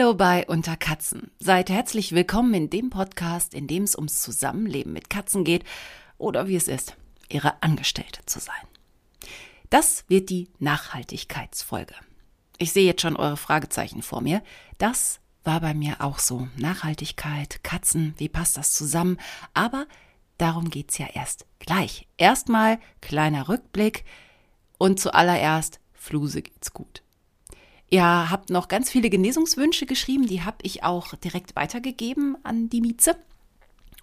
Hallo bei Unter Katzen. Seid herzlich willkommen in dem Podcast, in dem es ums Zusammenleben mit Katzen geht oder wie es ist, ihre Angestellte zu sein. Das wird die Nachhaltigkeitsfolge. Ich sehe jetzt schon eure Fragezeichen vor mir. Das war bei mir auch so. Nachhaltigkeit, Katzen, wie passt das zusammen? Aber darum geht's ja erst gleich. Erstmal kleiner Rückblick und zuallererst Fluse geht's gut. Ihr habt noch ganz viele Genesungswünsche geschrieben, die habe ich auch direkt weitergegeben an die Mieze.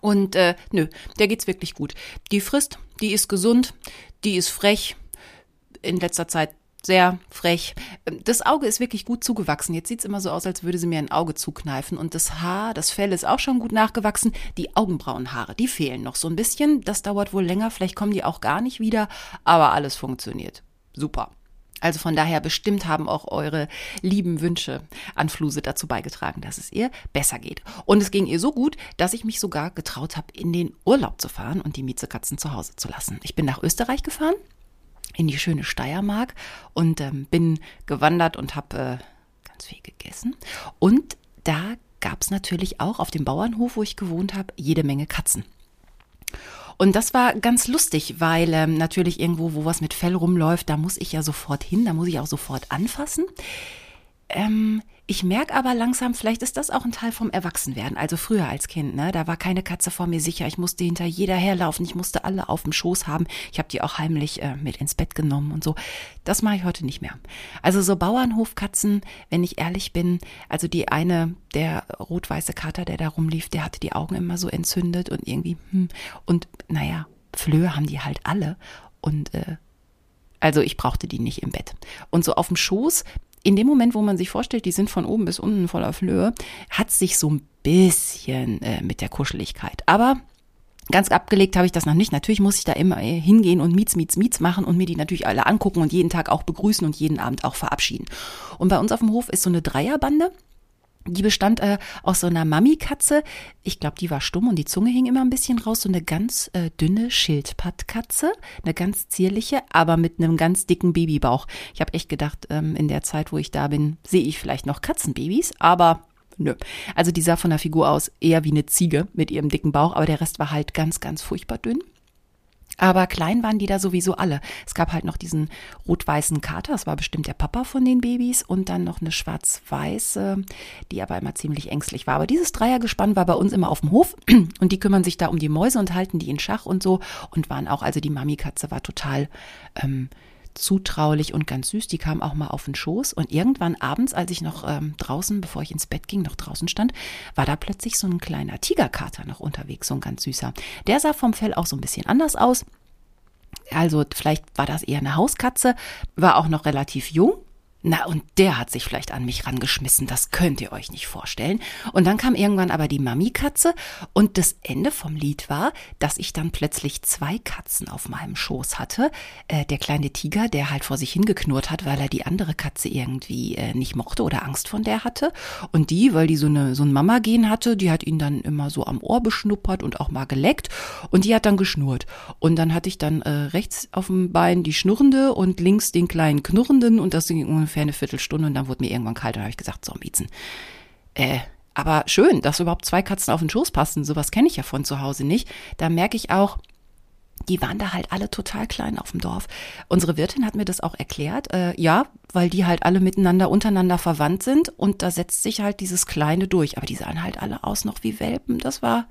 Und äh, nö, der geht's wirklich gut. Die frisst, die ist gesund, die ist frech. In letzter Zeit sehr frech. Das Auge ist wirklich gut zugewachsen. Jetzt sieht's immer so aus, als würde sie mir ein Auge zukneifen. Und das Haar, das Fell ist auch schon gut nachgewachsen. Die Augenbrauenhaare, die fehlen noch so ein bisschen. Das dauert wohl länger. Vielleicht kommen die auch gar nicht wieder. Aber alles funktioniert. Super. Also von daher bestimmt haben auch eure lieben Wünsche an Fluse dazu beigetragen, dass es ihr besser geht. Und es ging ihr so gut, dass ich mich sogar getraut habe, in den Urlaub zu fahren und die Miezekatzen zu Hause zu lassen. Ich bin nach Österreich gefahren, in die schöne Steiermark und ähm, bin gewandert und habe äh, ganz viel gegessen. Und da gab es natürlich auch auf dem Bauernhof, wo ich gewohnt habe, jede Menge Katzen. Und das war ganz lustig, weil ähm, natürlich irgendwo, wo was mit Fell rumläuft, da muss ich ja sofort hin, da muss ich auch sofort anfassen. Ähm, ich merke aber langsam, vielleicht ist das auch ein Teil vom Erwachsenwerden. Also früher als Kind, ne, da war keine Katze vor mir sicher. Ich musste hinter jeder herlaufen. Ich musste alle auf dem Schoß haben. Ich habe die auch heimlich äh, mit ins Bett genommen und so. Das mache ich heute nicht mehr. Also so Bauernhofkatzen, wenn ich ehrlich bin, also die eine, der rot-weiße Kater, der da rumlief, der hatte die Augen immer so entzündet und irgendwie, hm, und naja, Flöhe haben die halt alle. Und äh, also ich brauchte die nicht im Bett. Und so auf dem Schoß, in dem Moment, wo man sich vorstellt, die sind von oben bis unten voller Flöhe, hat sich so ein bisschen äh, mit der Kuscheligkeit. Aber Ganz abgelegt habe ich das noch nicht. Natürlich muss ich da immer äh, hingehen und Miets, Miets, Miets machen und mir die natürlich alle angucken und jeden Tag auch begrüßen und jeden Abend auch verabschieden. Und bei uns auf dem Hof ist so eine Dreierbande. Die bestand äh, aus so einer Mami-Katze. Ich glaube, die war stumm und die Zunge hing immer ein bisschen raus. So eine ganz äh, dünne Schildpattkatze, eine ganz zierliche, aber mit einem ganz dicken Babybauch. Ich habe echt gedacht, ähm, in der Zeit, wo ich da bin, sehe ich vielleicht noch Katzenbabys, aber nö. Also die sah von der Figur aus eher wie eine Ziege mit ihrem dicken Bauch, aber der Rest war halt ganz, ganz furchtbar dünn. Aber klein waren die da sowieso alle. Es gab halt noch diesen rot-weißen Kater, das war bestimmt der Papa von den Babys, und dann noch eine schwarz-weiße, die aber immer ziemlich ängstlich war. Aber dieses Dreiergespann war bei uns immer auf dem Hof und die kümmern sich da um die Mäuse und halten die in Schach und so und waren auch, also die Mami-Katze war total ähm, zutraulich und ganz süß. Die kam auch mal auf den Schoß. Und irgendwann abends, als ich noch ähm, draußen, bevor ich ins Bett ging, noch draußen stand, war da plötzlich so ein kleiner Tigerkater noch unterwegs, so ein ganz süßer. Der sah vom Fell auch so ein bisschen anders aus. Also vielleicht war das eher eine Hauskatze, war auch noch relativ jung na, und der hat sich vielleicht an mich rangeschmissen, das könnt ihr euch nicht vorstellen. Und dann kam irgendwann aber die Mami-Katze und das Ende vom Lied war, dass ich dann plötzlich zwei Katzen auf meinem Schoß hatte. Äh, der kleine Tiger, der halt vor sich hingeknurrt hat, weil er die andere Katze irgendwie äh, nicht mochte oder Angst von der hatte. Und die, weil die so, eine, so ein Mama-Gen hatte, die hat ihn dann immer so am Ohr beschnuppert und auch mal geleckt. Und die hat dann geschnurrt. Und dann hatte ich dann äh, rechts auf dem Bein die Schnurrende und links den kleinen Knurrenden und das ging ungefähr eine Viertelstunde und dann wurde mir irgendwann kalt und habe ich gesagt, so Miezen. Äh, aber schön, dass überhaupt zwei Katzen auf den Schoß passen. Sowas kenne ich ja von zu Hause nicht. Da merke ich auch, die waren da halt alle total klein auf dem Dorf. Unsere Wirtin hat mir das auch erklärt. Äh, ja, weil die halt alle miteinander, untereinander verwandt sind und da setzt sich halt dieses Kleine durch. Aber die sahen halt alle aus noch wie Welpen. Das war,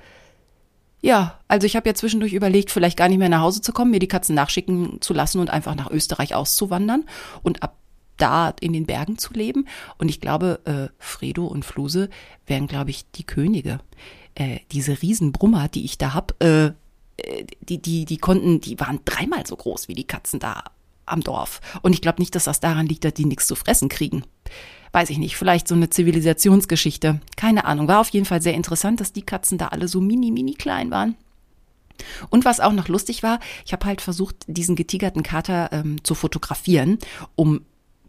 ja, also ich habe ja zwischendurch überlegt, vielleicht gar nicht mehr nach Hause zu kommen, mir die Katzen nachschicken zu lassen und einfach nach Österreich auszuwandern. Und ab da in den Bergen zu leben. Und ich glaube, äh, Fredo und Fluse wären, glaube ich, die Könige. Äh, diese Riesenbrummer, die ich da hab, äh, äh, die, die, die konnten, die waren dreimal so groß wie die Katzen da am Dorf. Und ich glaube nicht, dass das daran liegt, dass die nichts zu fressen kriegen. Weiß ich nicht, vielleicht so eine Zivilisationsgeschichte. Keine Ahnung. War auf jeden Fall sehr interessant, dass die Katzen da alle so mini, mini klein waren. Und was auch noch lustig war, ich habe halt versucht, diesen getigerten Kater ähm, zu fotografieren, um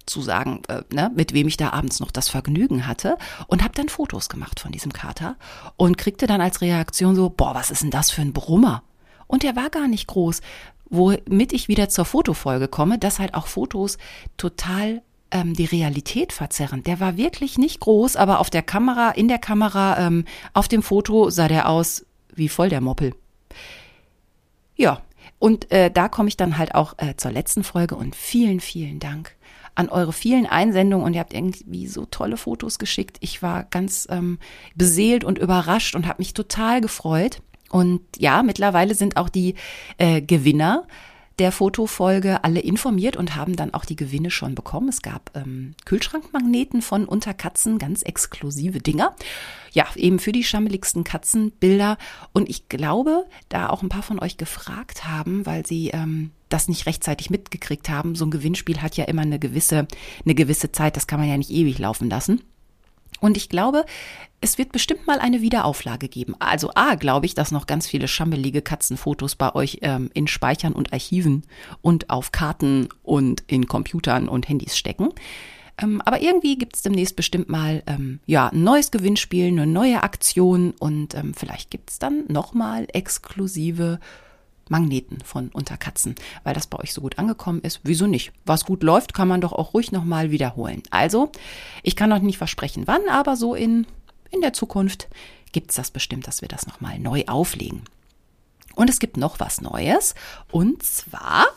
zu sagen, äh, ne, mit wem ich da abends noch das Vergnügen hatte und habe dann Fotos gemacht von diesem Kater und kriegte dann als Reaktion so, boah, was ist denn das für ein Brummer? Und der war gar nicht groß, womit ich wieder zur Fotofolge komme, dass halt auch Fotos total ähm, die Realität verzerren. Der war wirklich nicht groß, aber auf der Kamera, in der Kamera, ähm, auf dem Foto sah der aus wie voll der Moppel. Ja, und äh, da komme ich dann halt auch äh, zur letzten Folge und vielen, vielen Dank an eure vielen Einsendungen und ihr habt irgendwie so tolle Fotos geschickt. Ich war ganz ähm, beseelt und überrascht und habe mich total gefreut. Und ja, mittlerweile sind auch die äh, Gewinner der Fotofolge alle informiert und haben dann auch die Gewinne schon bekommen. Es gab ähm, Kühlschrankmagneten von Unterkatzen, ganz exklusive Dinger. Ja, eben für die schammeligsten Katzenbilder. Und ich glaube, da auch ein paar von euch gefragt haben, weil sie ähm, das nicht rechtzeitig mitgekriegt haben. So ein Gewinnspiel hat ja immer eine gewisse, eine gewisse Zeit. Das kann man ja nicht ewig laufen lassen. Und ich glaube, es wird bestimmt mal eine Wiederauflage geben. Also A, glaube ich, dass noch ganz viele schammelige Katzenfotos bei euch ähm, in Speichern und Archiven und auf Karten und in Computern und Handys stecken. Ähm, aber irgendwie gibt es demnächst bestimmt mal ähm, ja, ein neues Gewinnspiel, eine neue Aktion und ähm, vielleicht gibt es dann nochmal exklusive Magneten von Unterkatzen, weil das bei euch so gut angekommen ist. Wieso nicht? Was gut läuft, kann man doch auch ruhig nochmal wiederholen. Also, ich kann noch nicht versprechen, wann, aber so in, in der Zukunft gibt es das bestimmt, dass wir das nochmal neu auflegen. Und es gibt noch was Neues. Und zwar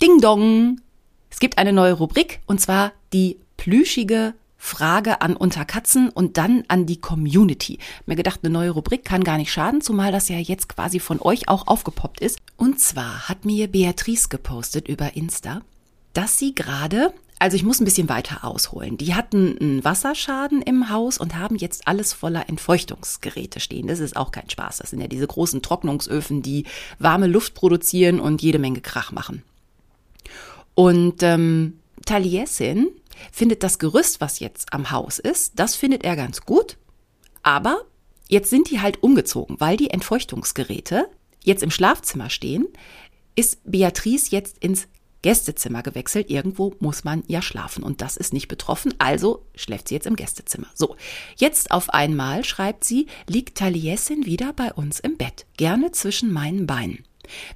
Ding Dong. Es gibt eine neue Rubrik und zwar die plüschige Frage an Unterkatzen und dann an die Community. Mir gedacht, eine neue Rubrik kann gar nicht schaden, zumal das ja jetzt quasi von euch auch aufgepoppt ist. Und zwar hat mir Beatrice gepostet über Insta, dass sie gerade also ich muss ein bisschen weiter ausholen. Die hatten einen Wasserschaden im Haus und haben jetzt alles voller Entfeuchtungsgeräte stehen. Das ist auch kein Spaß. Das sind ja diese großen Trocknungsöfen, die warme Luft produzieren und jede Menge Krach machen. Und ähm, Taliesin findet das Gerüst, was jetzt am Haus ist, das findet er ganz gut. Aber jetzt sind die halt umgezogen, weil die Entfeuchtungsgeräte jetzt im Schlafzimmer stehen, ist Beatrice jetzt ins Gästezimmer gewechselt. Irgendwo muss man ja schlafen und das ist nicht betroffen, also schläft sie jetzt im Gästezimmer. So, jetzt auf einmal, schreibt sie, liegt Taliesin wieder bei uns im Bett, gerne zwischen meinen Beinen.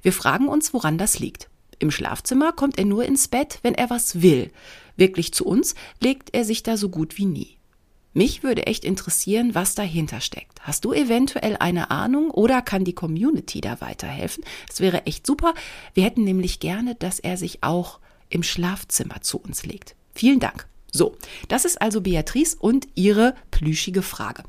Wir fragen uns, woran das liegt. Im Schlafzimmer kommt er nur ins Bett, wenn er was will. Wirklich zu uns legt er sich da so gut wie nie. Mich würde echt interessieren, was dahinter steckt. Hast du eventuell eine Ahnung oder kann die Community da weiterhelfen? Es wäre echt super. Wir hätten nämlich gerne, dass er sich auch im Schlafzimmer zu uns legt. Vielen Dank. So, das ist also Beatrice und ihre plüschige Frage.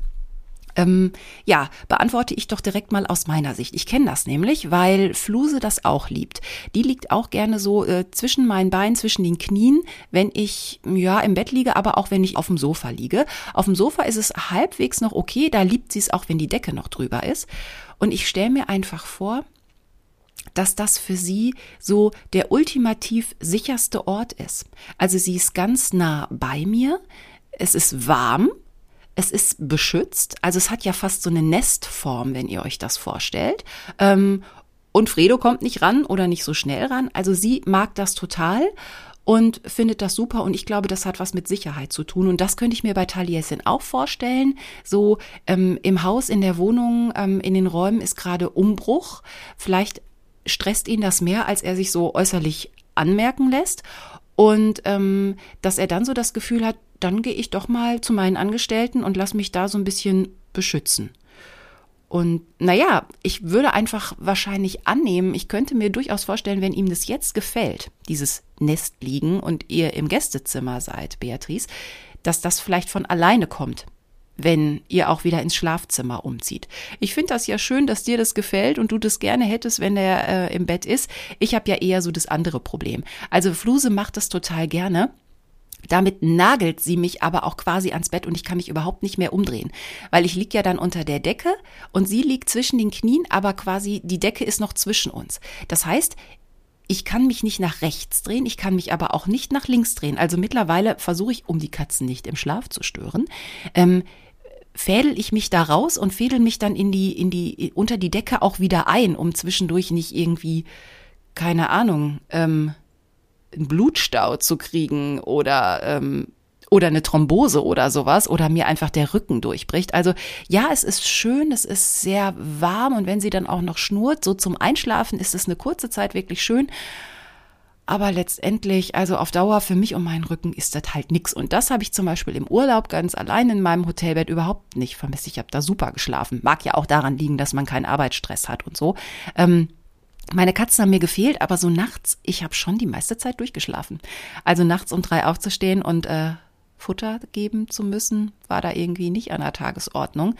Ähm, ja, beantworte ich doch direkt mal aus meiner Sicht. Ich kenne das nämlich, weil Fluse das auch liebt. Die liegt auch gerne so äh, zwischen meinen Beinen, zwischen den Knien, wenn ich ja im Bett liege, aber auch wenn ich auf dem Sofa liege. Auf dem Sofa ist es halbwegs noch okay, da liebt sie es auch, wenn die Decke noch drüber ist. Und ich stelle mir einfach vor, dass das für sie so der ultimativ sicherste Ort ist. Also sie ist ganz nah bei mir, es ist warm, es ist beschützt, also es hat ja fast so eine Nestform, wenn ihr euch das vorstellt. Ähm, und Fredo kommt nicht ran oder nicht so schnell ran. Also sie mag das total und findet das super. Und ich glaube, das hat was mit Sicherheit zu tun. Und das könnte ich mir bei Taliesin auch vorstellen. So ähm, im Haus, in der Wohnung, ähm, in den Räumen ist gerade Umbruch. Vielleicht stresst ihn das mehr, als er sich so äußerlich anmerken lässt. Und ähm, dass er dann so das Gefühl hat, dann gehe ich doch mal zu meinen Angestellten und lass mich da so ein bisschen beschützen. Und naja, ich würde einfach wahrscheinlich annehmen, ich könnte mir durchaus vorstellen, wenn ihm das jetzt gefällt, dieses Nestliegen und ihr im Gästezimmer seid, Beatrice, dass das vielleicht von alleine kommt, wenn ihr auch wieder ins Schlafzimmer umzieht. Ich finde das ja schön, dass dir das gefällt und du das gerne hättest, wenn er äh, im Bett ist. Ich habe ja eher so das andere Problem. Also Fluse macht das total gerne damit nagelt sie mich aber auch quasi ans Bett und ich kann mich überhaupt nicht mehr umdrehen, weil ich lieg ja dann unter der Decke und sie liegt zwischen den Knien, aber quasi die Decke ist noch zwischen uns. Das heißt, ich kann mich nicht nach rechts drehen, ich kann mich aber auch nicht nach links drehen. Also mittlerweile versuche ich, um die Katzen nicht im Schlaf zu stören, ähm, fädel ich mich da raus und fädel mich dann in die, in die, unter die Decke auch wieder ein, um zwischendurch nicht irgendwie, keine Ahnung, ähm, einen Blutstau zu kriegen oder ähm, oder eine Thrombose oder sowas oder mir einfach der Rücken durchbricht. Also ja, es ist schön, es ist sehr warm und wenn sie dann auch noch schnurrt, so zum Einschlafen ist es eine kurze Zeit wirklich schön. aber letztendlich, also auf Dauer für mich und meinen Rücken ist das halt nix. Und das habe ich zum Beispiel im Urlaub ganz allein in meinem Hotelbett überhaupt nicht vermisst. Ich habe da super geschlafen. Mag ja auch daran liegen, dass man keinen Arbeitsstress hat und so. Ähm, meine Katzen haben mir gefehlt, aber so nachts, ich habe schon die meiste Zeit durchgeschlafen. Also nachts um drei aufzustehen und äh, Futter geben zu müssen, war da irgendwie nicht an der Tagesordnung.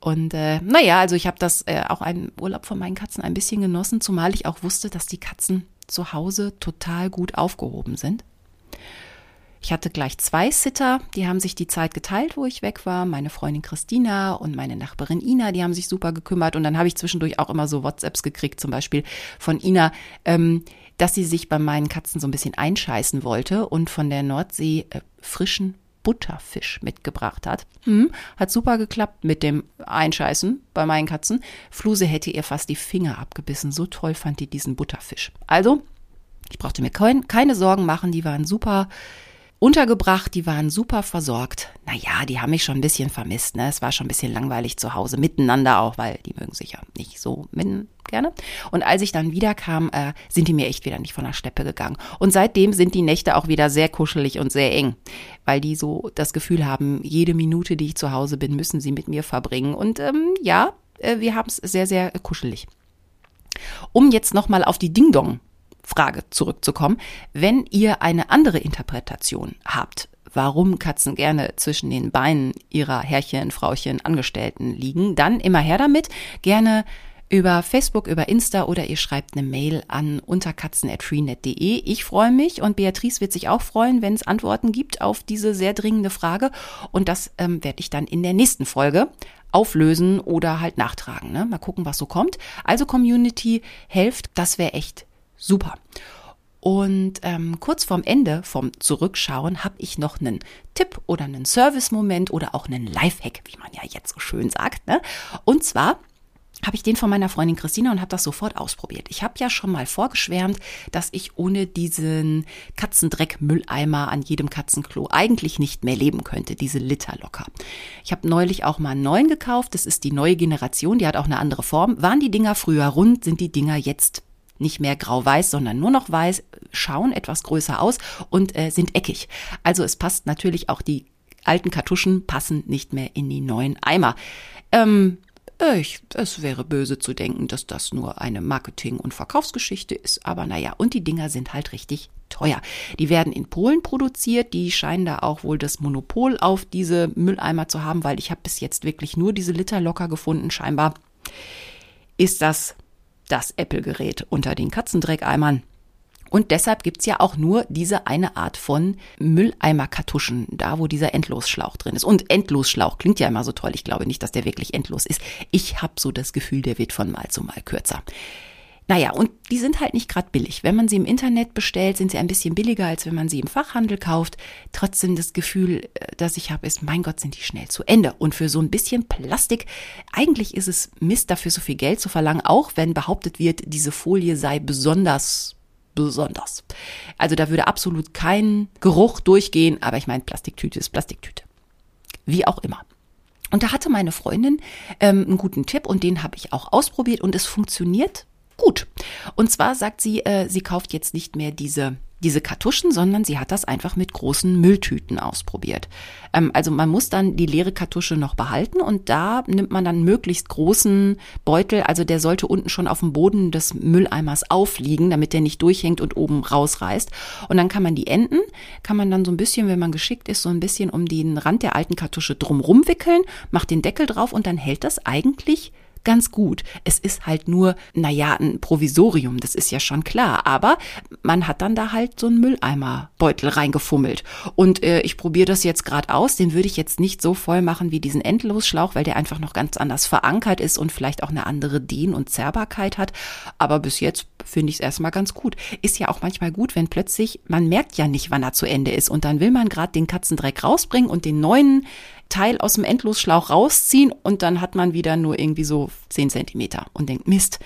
Und äh, naja, also ich habe das äh, auch einen Urlaub von meinen Katzen ein bisschen genossen, zumal ich auch wusste, dass die Katzen zu Hause total gut aufgehoben sind. Ich hatte gleich zwei Sitter, die haben sich die Zeit geteilt, wo ich weg war. Meine Freundin Christina und meine Nachbarin Ina, die haben sich super gekümmert. Und dann habe ich zwischendurch auch immer so WhatsApps gekriegt, zum Beispiel von Ina, ähm, dass sie sich bei meinen Katzen so ein bisschen einscheißen wollte und von der Nordsee äh, frischen Butterfisch mitgebracht hat. Hm, hat super geklappt mit dem Einscheißen bei meinen Katzen. Fluse hätte ihr fast die Finger abgebissen. So toll fand die diesen Butterfisch. Also, ich brauchte mir kein, keine Sorgen machen. Die waren super untergebracht, die waren super versorgt. Naja, die haben mich schon ein bisschen vermisst. Ne? Es war schon ein bisschen langweilig zu Hause, miteinander auch, weil die mögen sich ja nicht so mitten gerne. Und als ich dann wiederkam, äh, sind die mir echt wieder nicht von der Steppe gegangen. Und seitdem sind die Nächte auch wieder sehr kuschelig und sehr eng, weil die so das Gefühl haben, jede Minute, die ich zu Hause bin, müssen sie mit mir verbringen. Und ähm, ja, äh, wir haben es sehr, sehr kuschelig. Um jetzt nochmal auf die Ding-Dong Frage zurückzukommen. Wenn ihr eine andere Interpretation habt, warum Katzen gerne zwischen den Beinen ihrer Herrchen, Frauchen, Angestellten liegen, dann immer her damit. Gerne über Facebook, über Insta oder ihr schreibt eine Mail an unterkatzen.freenet.de. Ich freue mich und Beatrice wird sich auch freuen, wenn es Antworten gibt auf diese sehr dringende Frage. Und das ähm, werde ich dann in der nächsten Folge auflösen oder halt nachtragen. Ne? Mal gucken, was so kommt. Also Community, helft, das wäre echt Super. Und ähm, kurz vorm Ende vom Zurückschauen habe ich noch einen Tipp oder einen Service-Moment oder auch einen Lifehack, wie man ja jetzt so schön sagt. Ne? Und zwar habe ich den von meiner Freundin Christina und habe das sofort ausprobiert. Ich habe ja schon mal vorgeschwärmt, dass ich ohne diesen Katzendreck-Mülleimer an jedem Katzenklo eigentlich nicht mehr leben könnte, diese Liter locker. Ich habe neulich auch mal einen neuen gekauft. Das ist die neue Generation, die hat auch eine andere Form. Waren die Dinger früher rund, sind die Dinger jetzt nicht mehr grau-weiß, sondern nur noch weiß, schauen etwas größer aus und äh, sind eckig. Also es passt natürlich auch die alten Kartuschen passen nicht mehr in die neuen Eimer. Ähm, ich, es wäre böse zu denken, dass das nur eine Marketing- und Verkaufsgeschichte ist, aber naja, und die Dinger sind halt richtig teuer. Die werden in Polen produziert, die scheinen da auch wohl das Monopol auf diese Mülleimer zu haben, weil ich habe bis jetzt wirklich nur diese Liter locker gefunden. Scheinbar ist das das Apple-Gerät unter den Katzendreckeimern. Und deshalb gibt's ja auch nur diese eine Art von Mülleimerkartuschen, da wo dieser Endlosschlauch drin ist. Und Endlosschlauch klingt ja immer so toll. Ich glaube nicht, dass der wirklich endlos ist. Ich habe so das Gefühl, der wird von Mal zu Mal kürzer. Naja, und die sind halt nicht gerade billig. Wenn man sie im Internet bestellt, sind sie ein bisschen billiger, als wenn man sie im Fachhandel kauft. Trotzdem das Gefühl, äh, das ich habe, ist, mein Gott, sind die schnell zu Ende. Und für so ein bisschen Plastik, eigentlich ist es Mist, dafür so viel Geld zu verlangen, auch wenn behauptet wird, diese Folie sei besonders besonders. Also da würde absolut kein Geruch durchgehen, aber ich meine, Plastiktüte ist Plastiktüte. Wie auch immer. Und da hatte meine Freundin ähm, einen guten Tipp und den habe ich auch ausprobiert und es funktioniert gut. Und zwar sagt sie, äh, sie kauft jetzt nicht mehr diese diese Kartuschen, sondern sie hat das einfach mit großen Mülltüten ausprobiert. Ähm, also man muss dann die leere Kartusche noch behalten und da nimmt man dann möglichst großen Beutel, also der sollte unten schon auf dem Boden des Mülleimers aufliegen, damit der nicht durchhängt und oben rausreißt. Und dann kann man die Enden, kann man dann so ein bisschen, wenn man geschickt ist, so ein bisschen um den Rand der alten Kartusche drumrum wickeln, macht den Deckel drauf und dann hält das eigentlich ganz gut. Es ist halt nur, naja, ein Provisorium, das ist ja schon klar. Aber man hat dann da halt so einen Mülleimerbeutel reingefummelt. Und äh, ich probiere das jetzt gerade aus. Den würde ich jetzt nicht so voll machen wie diesen Endlosschlauch, weil der einfach noch ganz anders verankert ist und vielleicht auch eine andere Dehn- und Zerrbarkeit hat. Aber bis jetzt finde ich es erstmal ganz gut. Ist ja auch manchmal gut, wenn plötzlich, man merkt ja nicht, wann er zu Ende ist. Und dann will man gerade den Katzendreck rausbringen und den neuen Teil aus dem Endlosschlauch rausziehen und dann hat man wieder nur irgendwie so zehn Zentimeter und denkt, Mist,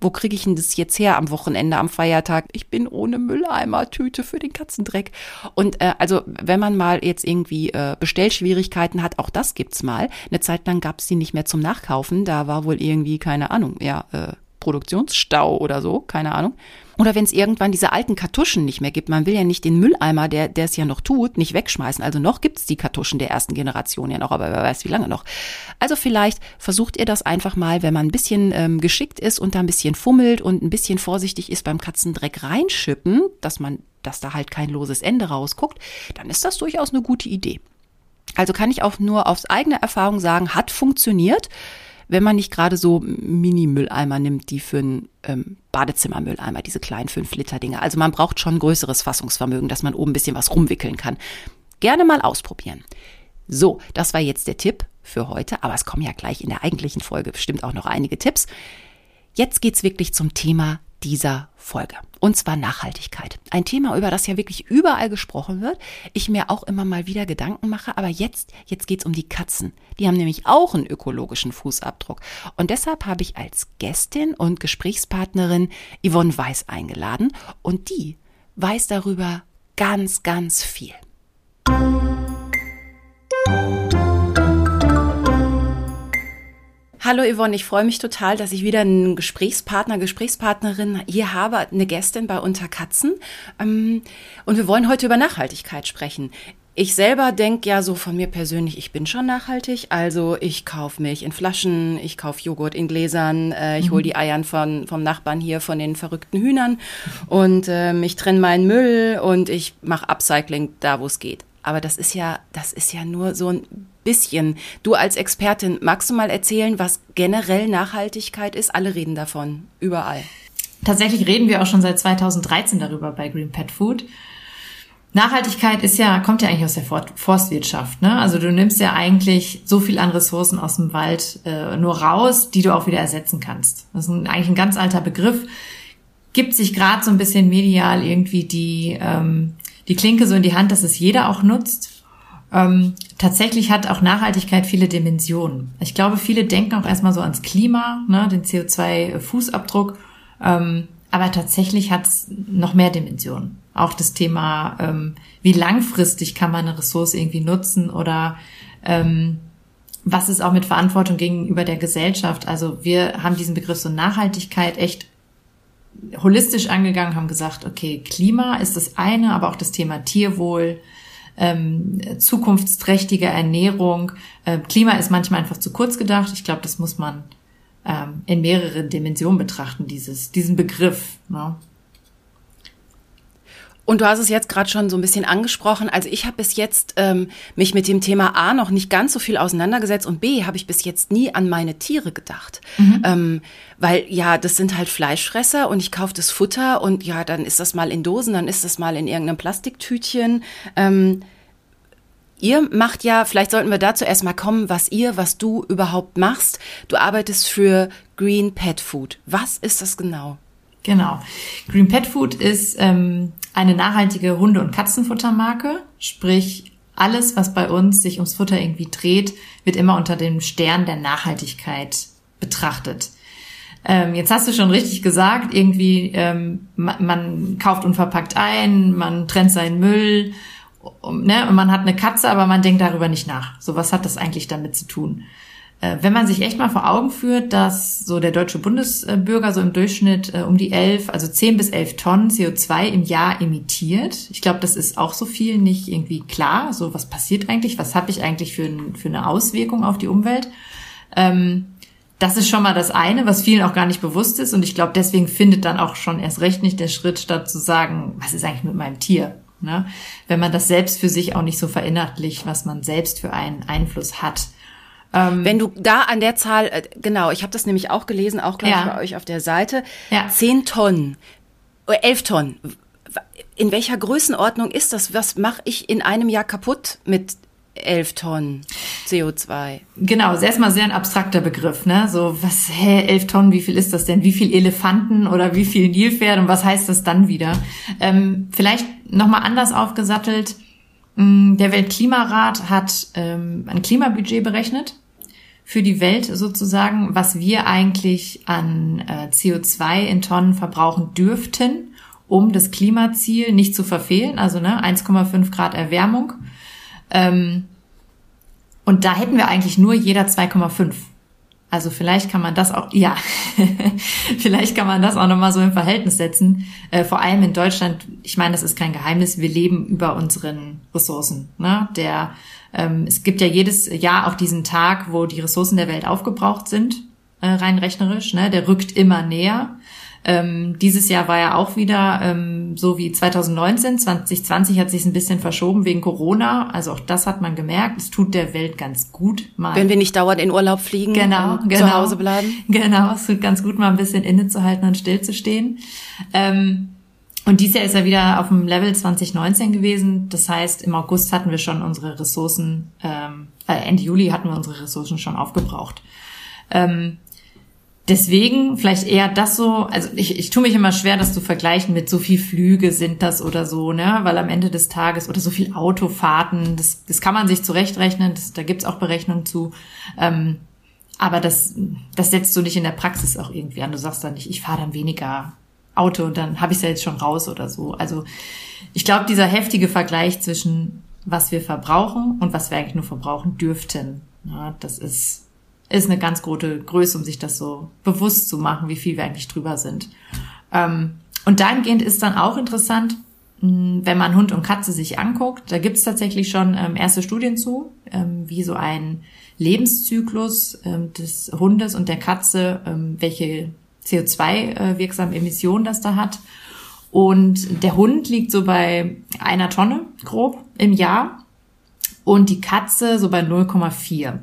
wo kriege ich denn das jetzt her am Wochenende, am Feiertag? Ich bin ohne Mülleimer-Tüte für den Katzendreck. Und äh, also, wenn man mal jetzt irgendwie äh, Bestellschwierigkeiten hat, auch das gibt's mal. Eine Zeit lang gab's die nicht mehr zum Nachkaufen. Da war wohl irgendwie, keine Ahnung, ja, äh, Produktionsstau oder so, keine Ahnung. Oder wenn es irgendwann diese alten Kartuschen nicht mehr gibt. Man will ja nicht den Mülleimer, der es ja noch tut, nicht wegschmeißen. Also noch gibt es die Kartuschen der ersten Generation ja noch, aber wer weiß wie lange noch. Also vielleicht versucht ihr das einfach mal, wenn man ein bisschen ähm, geschickt ist und da ein bisschen fummelt und ein bisschen vorsichtig ist beim Katzendreck reinschippen, dass man, dass da halt kein loses Ende rausguckt, dann ist das durchaus eine gute Idee. Also kann ich auch nur aufs eigene Erfahrung sagen, hat funktioniert wenn man nicht gerade so Mini-Mülleimer nimmt, die für einen ähm, Badezimmermülleimer, diese kleinen 5-Liter-Dinger. Also man braucht schon größeres Fassungsvermögen, dass man oben ein bisschen was rumwickeln kann. Gerne mal ausprobieren. So, das war jetzt der Tipp für heute, aber es kommen ja gleich in der eigentlichen Folge bestimmt auch noch einige Tipps. Jetzt geht's wirklich zum Thema dieser Folge. Und zwar Nachhaltigkeit. Ein Thema, über das ja wirklich überall gesprochen wird. Ich mir auch immer mal wieder Gedanken mache. Aber jetzt, jetzt geht's um die Katzen. Die haben nämlich auch einen ökologischen Fußabdruck. Und deshalb habe ich als Gästin und Gesprächspartnerin Yvonne Weiß eingeladen. Und die weiß darüber ganz, ganz viel. Hallo Yvonne, ich freue mich total, dass ich wieder einen Gesprächspartner, Gesprächspartnerin hier habe, eine Gästin bei Unter Katzen. Ähm, und wir wollen heute über Nachhaltigkeit sprechen. Ich selber denke ja so von mir persönlich, ich bin schon nachhaltig. Also ich kaufe Milch in Flaschen, ich kaufe Joghurt in Gläsern, äh, ich hole die Eiern von, vom Nachbarn hier von den verrückten Hühnern und ähm, ich trenne meinen Müll und ich mache Upcycling da, wo es geht. Aber das ist ja, das ist ja nur so ein bisschen. Du als Expertin, magst du mal erzählen, was generell Nachhaltigkeit ist? Alle reden davon, überall. Tatsächlich reden wir auch schon seit 2013 darüber bei Green Pet Food. Nachhaltigkeit ist ja, kommt ja eigentlich aus der Forstwirtschaft. Ne? Also du nimmst ja eigentlich so viel an Ressourcen aus dem Wald äh, nur raus, die du auch wieder ersetzen kannst. Das ist ein, eigentlich ein ganz alter Begriff. Gibt sich gerade so ein bisschen medial irgendwie die, ähm, die Klinke so in die Hand, dass es jeder auch nutzt. Ähm, tatsächlich hat auch Nachhaltigkeit viele Dimensionen. Ich glaube, viele denken auch erstmal so ans Klima, ne, den CO2-Fußabdruck. Ähm, aber tatsächlich hat es noch mehr Dimensionen. Auch das Thema, ähm, wie langfristig kann man eine Ressource irgendwie nutzen oder ähm, was ist auch mit Verantwortung gegenüber der Gesellschaft. Also wir haben diesen Begriff so Nachhaltigkeit echt holistisch angegangen, haben gesagt, okay, Klima ist das eine, aber auch das Thema Tierwohl, ähm, zukunftsträchtige Ernährung. Ähm, Klima ist manchmal einfach zu kurz gedacht. Ich glaube, das muss man ähm, in mehreren Dimensionen betrachten, dieses, diesen Begriff. Ne? Und du hast es jetzt gerade schon so ein bisschen angesprochen. Also ich habe bis jetzt ähm, mich mit dem Thema A noch nicht ganz so viel auseinandergesetzt und B habe ich bis jetzt nie an meine Tiere gedacht. Mhm. Ähm, weil ja, das sind halt Fleischfresser und ich kaufe das Futter und ja, dann ist das mal in Dosen, dann ist das mal in irgendeinem Plastiktütchen. Ähm, Ihr macht ja, vielleicht sollten wir dazu erstmal kommen, was ihr, was du überhaupt machst. Du arbeitest für Green Pet Food. Was ist das genau? Genau. Green Pet Food ist ähm, eine nachhaltige Hunde- und Katzenfuttermarke. Sprich, alles, was bei uns sich ums Futter irgendwie dreht, wird immer unter dem Stern der Nachhaltigkeit betrachtet. Ähm, jetzt hast du schon richtig gesagt, irgendwie ähm, man, man kauft unverpackt ein, man trennt seinen Müll, um, ne, und man hat eine Katze, aber man denkt darüber nicht nach. So was hat das eigentlich damit zu tun? Äh, wenn man sich echt mal vor Augen führt, dass so der deutsche Bundesbürger so im Durchschnitt äh, um die elf, also zehn bis elf Tonnen CO2 im Jahr emittiert. Ich glaube, das ist auch so viel nicht irgendwie klar. So, was passiert eigentlich? Was habe ich eigentlich für, für eine Auswirkung auf die Umwelt? Ähm, das ist schon mal das eine, was vielen auch gar nicht bewusst ist. Und ich glaube, deswegen findet dann auch schon erst recht nicht der Schritt statt zu sagen, was ist eigentlich mit meinem Tier? Ne? Wenn man das selbst für sich auch nicht so verinnerlicht, was man selbst für einen Einfluss hat. Ähm, Wenn du da an der Zahl, äh, genau, ich habe das nämlich auch gelesen, auch glaube ja. ich bei euch auf der Seite, ja. 10 Tonnen, 11 Tonnen. In welcher Größenordnung ist das? Was mache ich in einem Jahr kaputt mit 11 Tonnen CO2. Genau, ist erstmal sehr ein abstrakter Begriff, ne? So, was, hä, 11 Tonnen, wie viel ist das denn? Wie viel Elefanten oder wie viel Nilpferde und was heißt das dann wieder? Ähm, vielleicht nochmal anders aufgesattelt. Mm, der Weltklimarat hat ähm, ein Klimabudget berechnet für die Welt sozusagen, was wir eigentlich an äh, CO2 in Tonnen verbrauchen dürften, um das Klimaziel nicht zu verfehlen, also ne, 1,5 Grad Erwärmung. Ähm, und da hätten wir eigentlich nur jeder 2,5. Also vielleicht kann man das auch, ja, vielleicht kann man das auch nochmal so im Verhältnis setzen. Äh, vor allem in Deutschland, ich meine, das ist kein Geheimnis, wir leben über unseren Ressourcen. Ne? Der, ähm, es gibt ja jedes Jahr auch diesen Tag, wo die Ressourcen der Welt aufgebraucht sind, äh, rein rechnerisch. Ne? Der rückt immer näher. Ähm, dieses Jahr war ja auch wieder ähm, so wie 2019. 2020 hat sich ein bisschen verschoben wegen Corona. Also auch das hat man gemerkt. Es tut der Welt ganz gut. Mal Wenn wir nicht dauernd in Urlaub fliegen, genau, genau, zu Hause bleiben. Genau, es tut ganz gut, mal ein bisschen innezuhalten und stillzustehen. Ähm, und dieses Jahr ist er wieder auf dem Level 2019 gewesen. Das heißt, im August hatten wir schon unsere Ressourcen, ähm, äh, Ende Juli hatten wir unsere Ressourcen schon aufgebraucht. Ähm, deswegen vielleicht eher das so, also ich, ich tue mich immer schwer, das zu vergleichen mit so viel Flüge sind das oder so, ne? Weil am Ende des Tages oder so viel Autofahrten, das, das kann man sich zurechtrechnen, das, da gibt's auch Berechnungen zu. Ähm, aber das, das setzt du nicht in der Praxis auch irgendwie an. Du sagst dann nicht, ich fahre dann weniger Auto und dann habe ich ja jetzt schon raus oder so. Also ich glaube, dieser heftige Vergleich zwischen was wir verbrauchen und was wir eigentlich nur verbrauchen dürften, ja, das ist ist eine ganz große Größe, um sich das so bewusst zu machen, wie viel wir eigentlich drüber sind. Ähm, und dahingehend ist dann auch interessant, wenn man Hund und Katze sich anguckt, da gibt es tatsächlich schon ähm, erste Studien zu, ähm, wie so ein Lebenszyklus des Hundes und der Katze, welche CO2-wirksame äh, Emissionen das da hat. Und der Hund liegt so bei einer Tonne grob im Jahr und die Katze so bei 0,4.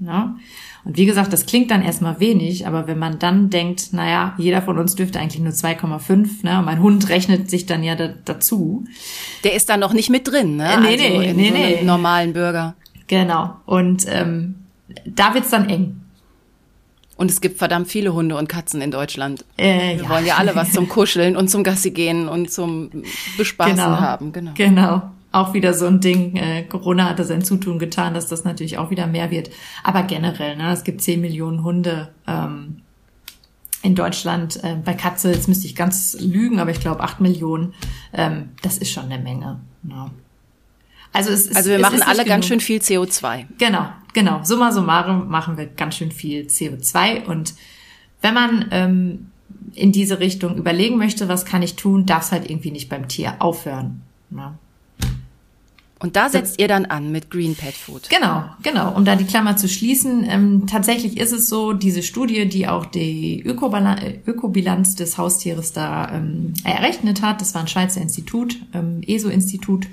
Ja? Und wie gesagt, das klingt dann erstmal wenig, aber wenn man dann denkt, naja, jeder von uns dürfte eigentlich nur 2,5, ne? Und mein Hund rechnet sich dann ja da, dazu. Der ist da noch nicht mit drin, ne? Nee, also nee, nee, so nee. normalen Bürger. Genau. Und ähm, da wird's dann eng. Und es gibt verdammt viele Hunde und Katzen in Deutschland. Äh, Wir ja. wollen ja alle was zum Kuscheln und zum Gassi gehen und zum Bespaßen genau. haben. Genau. Genau auch wieder so ein Ding. Äh, Corona hatte sein Zutun getan, dass das natürlich auch wieder mehr wird. Aber generell, ne, es gibt 10 Millionen Hunde ähm, in Deutschland. Äh, bei Katze, jetzt müsste ich ganz lügen, aber ich glaube 8 Millionen. Ähm, das ist schon eine Menge. Ja. Also, es ist, also wir es machen alle ganz schön viel CO2. Genau, genau. Summa summarum machen wir ganz schön viel CO2. Und wenn man ähm, in diese Richtung überlegen möchte, was kann ich tun, darf es halt irgendwie nicht beim Tier aufhören. Ja. Und da setzt ihr dann an mit Green Pet Food. Genau, genau. Um da die Klammer zu schließen, ähm, tatsächlich ist es so, diese Studie, die auch die Ökobilanz des Haustieres da ähm, errechnet hat, das war ein Schweizer Institut, ähm, ESO-Institut,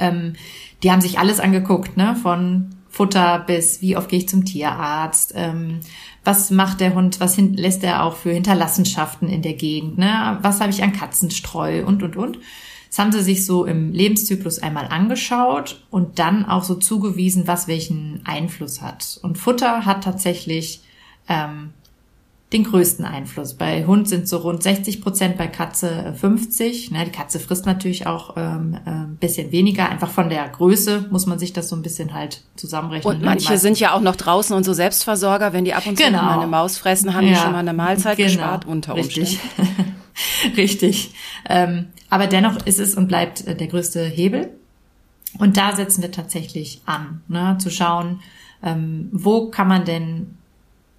ähm, die haben sich alles angeguckt, ne, von Futter bis wie oft gehe ich zum Tierarzt, ähm, was macht der Hund, was lässt er auch für Hinterlassenschaften in der Gegend, ne, was habe ich an Katzenstreu und, und, und. Das haben sie sich so im Lebenszyklus einmal angeschaut und dann auch so zugewiesen, was welchen Einfluss hat. Und Futter hat tatsächlich ähm, den größten Einfluss. Bei Hund sind so rund 60 Prozent, bei Katze 50. Ne, die Katze frisst natürlich auch ähm, ein äh, bisschen weniger. Einfach von der Größe muss man sich das so ein bisschen halt zusammenrechnen. Und manche sind ja auch noch draußen und so Selbstversorger. Wenn die ab und zu genau. mal eine Maus fressen, haben ja. die schon mal eine Mahlzeit genau. gespart unter Richtig. Richtig. Ähm, aber dennoch ist es und bleibt äh, der größte Hebel. Und da setzen wir tatsächlich an, ne, zu schauen, ähm, wo kann man denn,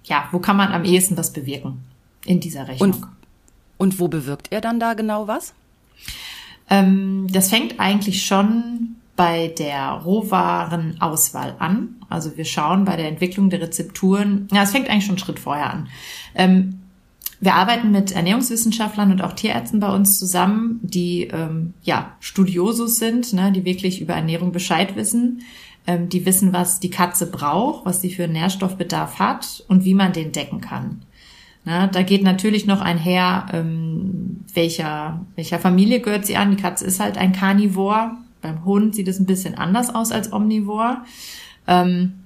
ja, wo kann man am ehesten was bewirken in dieser Rechnung. Und, und wo bewirkt er dann da genau was? Ähm, das fängt eigentlich schon bei der Rohwarenauswahl an. Also wir schauen bei der Entwicklung der Rezepturen, ja, es fängt eigentlich schon einen Schritt vorher an. Ähm, wir arbeiten mit Ernährungswissenschaftlern und auch Tierärzten bei uns zusammen, die ähm, ja Studiosus sind, ne, die wirklich über Ernährung Bescheid wissen, ähm, die wissen, was die Katze braucht, was sie für Nährstoffbedarf hat und wie man den decken kann. Na, da geht natürlich noch einher, ähm, welcher, welcher Familie gehört sie an. Die Katze ist halt ein Karnivor. Beim Hund sieht es ein bisschen anders aus als Omnivor. Ähm,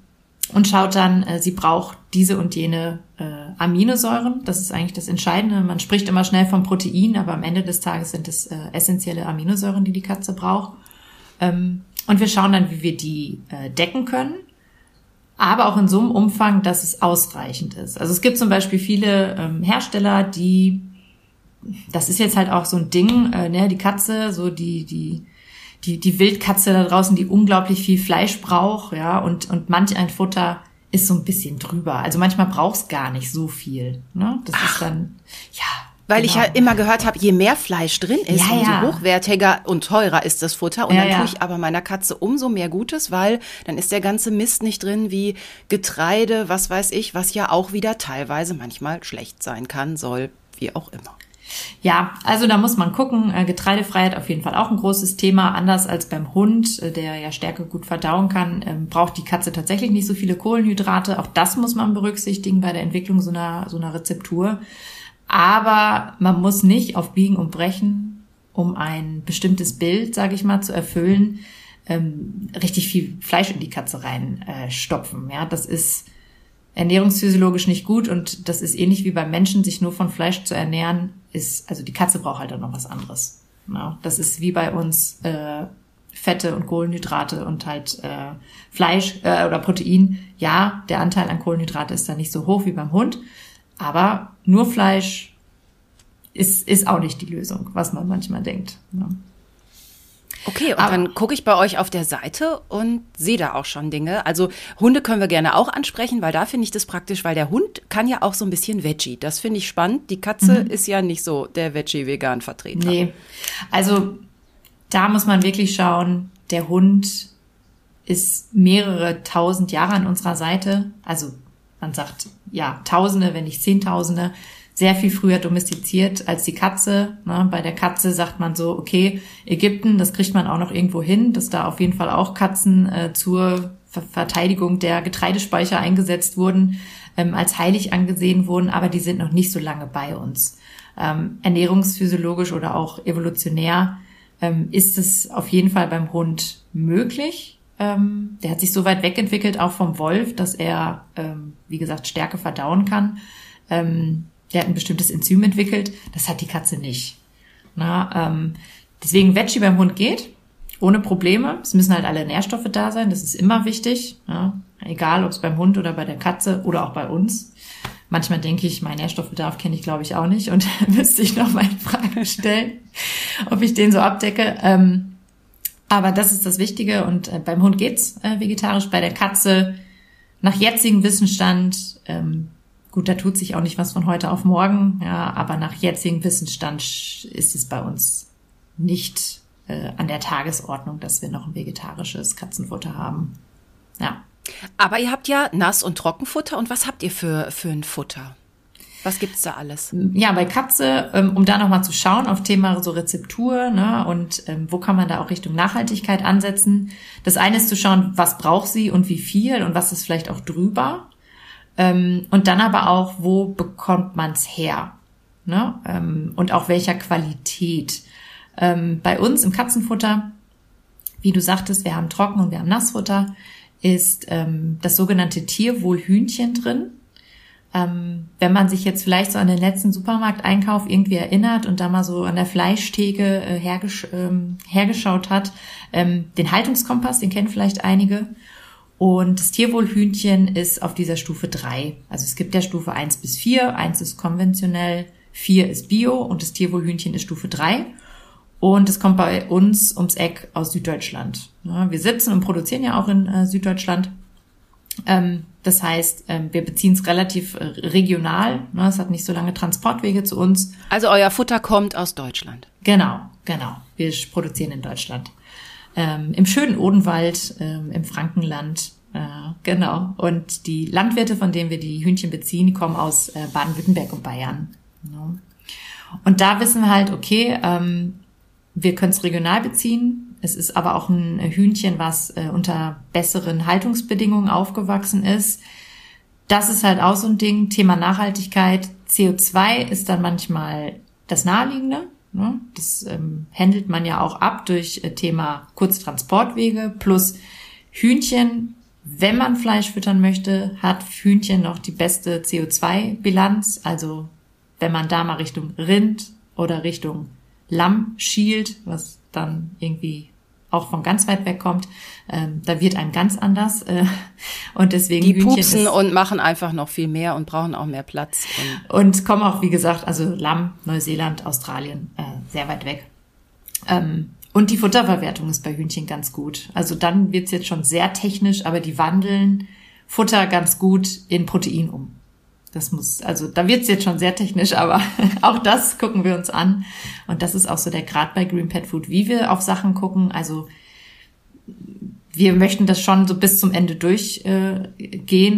und schaut dann, äh, sie braucht diese und jene äh, Aminosäuren. Das ist eigentlich das Entscheidende. Man spricht immer schnell von Protein, aber am Ende des Tages sind es äh, essentielle Aminosäuren, die die Katze braucht. Ähm, und wir schauen dann, wie wir die äh, decken können, aber auch in so einem Umfang, dass es ausreichend ist. Also es gibt zum Beispiel viele ähm, Hersteller, die, das ist jetzt halt auch so ein Ding, äh, ne, die Katze, so die, die die, die Wildkatze da draußen, die unglaublich viel Fleisch braucht, ja, und, und manch ein Futter ist so ein bisschen drüber. Also manchmal brauchst gar nicht so viel. Ne? Das Ach. ist dann, ja. Weil ich genau. ja immer gehört habe, je mehr Fleisch drin ist, Ja, umso ja. hochwertiger und teurer ist das Futter. Und Ja, dann tue ich aber meiner Katze umso mehr Gutes, weil dann ist der ganze Mist nicht drin wie Getreide, was weiß ich, was ja auch wieder teilweise manchmal schlecht sein kann, soll, wie auch immer. Ja, also da muss man gucken. Äh, Getreidefreiheit auf jeden Fall auch ein großes Thema. Anders als beim Hund, äh, der ja Stärke gut verdauen kann, ähm, braucht die Katze tatsächlich nicht so viele Kohlenhydrate. Auch das muss man berücksichtigen bei der Entwicklung so einer, so einer Rezeptur. Aber man muss nicht auf Biegen und Brechen, um ein bestimmtes Bild, sage ich mal, zu erfüllen, ähm, richtig viel Fleisch in die Katze rein äh, stopfen. Ja, das ist ernährungsphysiologisch nicht gut und das ist ähnlich wie beim Menschen, sich nur von Fleisch zu ernähren, ist, also die Katze braucht halt auch noch was anderes. Ja, das ist wie bei uns äh, Fette und Kohlenhydrate und halt äh, Fleisch äh, oder Protein. Ja, der Anteil an Kohlenhydrate ist da nicht so hoch wie beim Hund, aber nur Fleisch ist, ist auch nicht die Lösung, was man manchmal denkt. Ja. Okay, und Aber- dann gucke ich bei euch auf der Seite und sehe da auch schon Dinge. Also Hunde können wir gerne auch ansprechen, weil da finde ich das praktisch, weil der Hund kann ja auch so ein bisschen Veggie. Das finde ich spannend. Die Katze ist ja nicht so der Veggie-Vegan-Vertreter. Nee. Also da muss man wirklich schauen, der Hund ist mehrere tausend Jahre an unserer Seite. Also man sagt ja Tausende, wenn nicht Zehntausende, sehr viel früher domestiziert als die Katze. Ne? Bei der Katze sagt man so, okay, Ägypten, das kriegt man auch noch irgendwo hin, dass da auf jeden Fall auch Katzen äh, zur Ver Verteidigung der Getreidespeicher eingesetzt wurden, ähm, als heilig angesehen wurden, aber die sind noch nicht so lange bei uns. Ähm, ernährungsphysiologisch oder auch evolutionär ähm, ist es auf jeden Fall beim Hund möglich. Ähm, der hat sich so weit wegentwickelt, auch vom Wolf, dass er, ähm, wie gesagt, Stärke verdauen kann. Der hat ein bestimmtes Enzym entwickelt. Das hat die Katze nicht. Na, ähm, deswegen Veggie beim Hund geht, ohne Probleme. Es müssen halt alle Nährstoffe da sein. Das ist immer wichtig. Ja? Egal, ob es beim Hund oder bei der Katze oder auch bei uns. Manchmal denke ich, mein Nährstoffbedarf kenne ich, glaube ich, auch nicht und müsste ich noch mal in Frage stellen, ob ich den so abdecke. Ähm, aber das ist das Wichtige und äh, beim Hund geht's äh, vegetarisch, bei der Katze nach jetzigem Wissensstand, ähm, gut, da tut sich auch nicht was von heute auf morgen, ja, aber nach jetzigem Wissensstand ist es bei uns nicht äh, an der Tagesordnung, dass wir noch ein vegetarisches Katzenfutter haben. Ja. Aber ihr habt ja Nass- und Trockenfutter. Und was habt ihr für, für ein Futter? Was gibt's da alles? Ja, bei Katze, ähm, um da nochmal zu schauen auf Thema so Rezeptur, ne, und ähm, wo kann man da auch Richtung Nachhaltigkeit ansetzen. Das eine ist zu schauen, was braucht sie und wie viel und was ist vielleicht auch drüber. Ähm, und dann aber auch, wo bekommt man's her? Ne? Ähm, und auch welcher Qualität. Ähm, bei uns im Katzenfutter, wie du sagtest, wir haben Trocken- und wir haben Nassfutter, ist ähm, das sogenannte Tierwohlhühnchen drin. Ähm, wenn man sich jetzt vielleicht so an den letzten Supermarkteinkauf irgendwie erinnert und da mal so an der Fleischtheke äh, hergesch ähm, hergeschaut hat, den Haltungskompass, den kennen vielleicht einige. Und das Tierwohlhühnchen ist auf dieser Stufe drei. Also es gibt ja Stufe eins bis vier. Eins ist konventionell, vier ist Bio und das Tierwohlhühnchen ist Stufe drei. Und es kommt bei uns ums Eck aus Süddeutschland. Wir sitzen und produzieren ja auch in äh, Süddeutschland. Ähm, das heißt, ähm, wir beziehen es relativ äh, regional. Ne? Es hat nicht so lange Transportwege zu uns. Also euer Futter kommt aus Deutschland. Genau, genau. Wir produzieren in Deutschland. Ähm, Im schönen Odenwald, ähm, im Frankenland. Äh, genau. Und die Landwirte, von denen wir die Hühnchen beziehen, kommen aus äh, Baden-Württemberg und Bayern. Ja. Und da wissen wir halt, okay, ähm, wir können es regional beziehen. Es ist aber auch ein Hühnchen, was äh, unter besseren Haltungsbedingungen aufgewachsen ist. Das ist halt auch so ein Ding. Thema Nachhaltigkeit. CO2 ist dann manchmal das Naheliegende. Ne? Das ähm, handelt man ja auch ab durch äh, Thema Kurztransportwege plus Hühnchen. Wenn man Fleisch füttern möchte, hat Hühnchen noch die beste CO2-Bilanz. Also wenn man da mal Richtung Rind oder Richtung Lamm schielt, was dann irgendwie auch von ganz weit weg kommt, ähm, da wird einem ganz anders. Äh, und deswegen Die Hühnchen pupsen ist, und machen einfach noch viel mehr und brauchen auch mehr Platz. Und und kommen auch, wie gesagt, also Lamm, Neuseeland, Australien, äh, sehr weit weg. Ähm, und die Futterverwertung ist bei Hühnchen ganz gut. Also dann wird's jetzt schon sehr technisch, aber die wandeln Futter ganz gut in Protein um. Das muss, also da wird's jetzt schon sehr technisch, aber auch das gucken wir uns an. Und das ist auch so der Grad bei Green Pet Food, wie wir auf Sachen gucken. Also wir möchten das schon so bis zum Ende durchgehen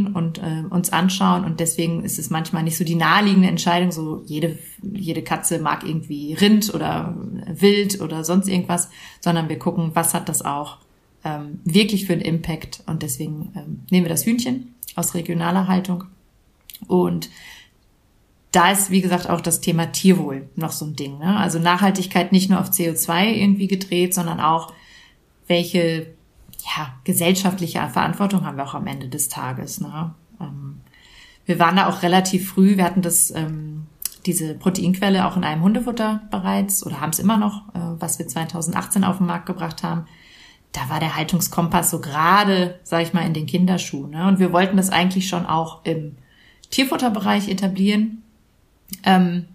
äh, und äh, uns anschauen. Und deswegen ist es manchmal nicht so die naheliegende Entscheidung, so jede, jede Katze mag irgendwie Rind oder Wild oder sonst irgendwas, sondern wir gucken, was hat das auch ähm, wirklich für einen Impact. Und deswegen ähm, nehmen wir das Hühnchen aus regionaler Haltung. Und da ist, wie gesagt, auch das Thema Tierwohl noch so ein Ding. Ne? Also Nachhaltigkeit nicht nur auf CO2 irgendwie gedreht, sondern auch, welche ja, gesellschaftliche Verantwortung haben wir auch am Ende des Tages. Ne? Ähm, wir waren da auch relativ früh, wir hatten das, ähm, diese Proteinquelle auch in einem Hundefutter bereits oder haben es immer noch, äh, was wir 2018 auf den Markt gebracht haben. Da war der Haltungskompass so gerade, sag ich mal, in den Kinderschuhen. Ne? Und wir wollten das eigentlich schon auch im Tierfutterbereich etablieren. Ähm,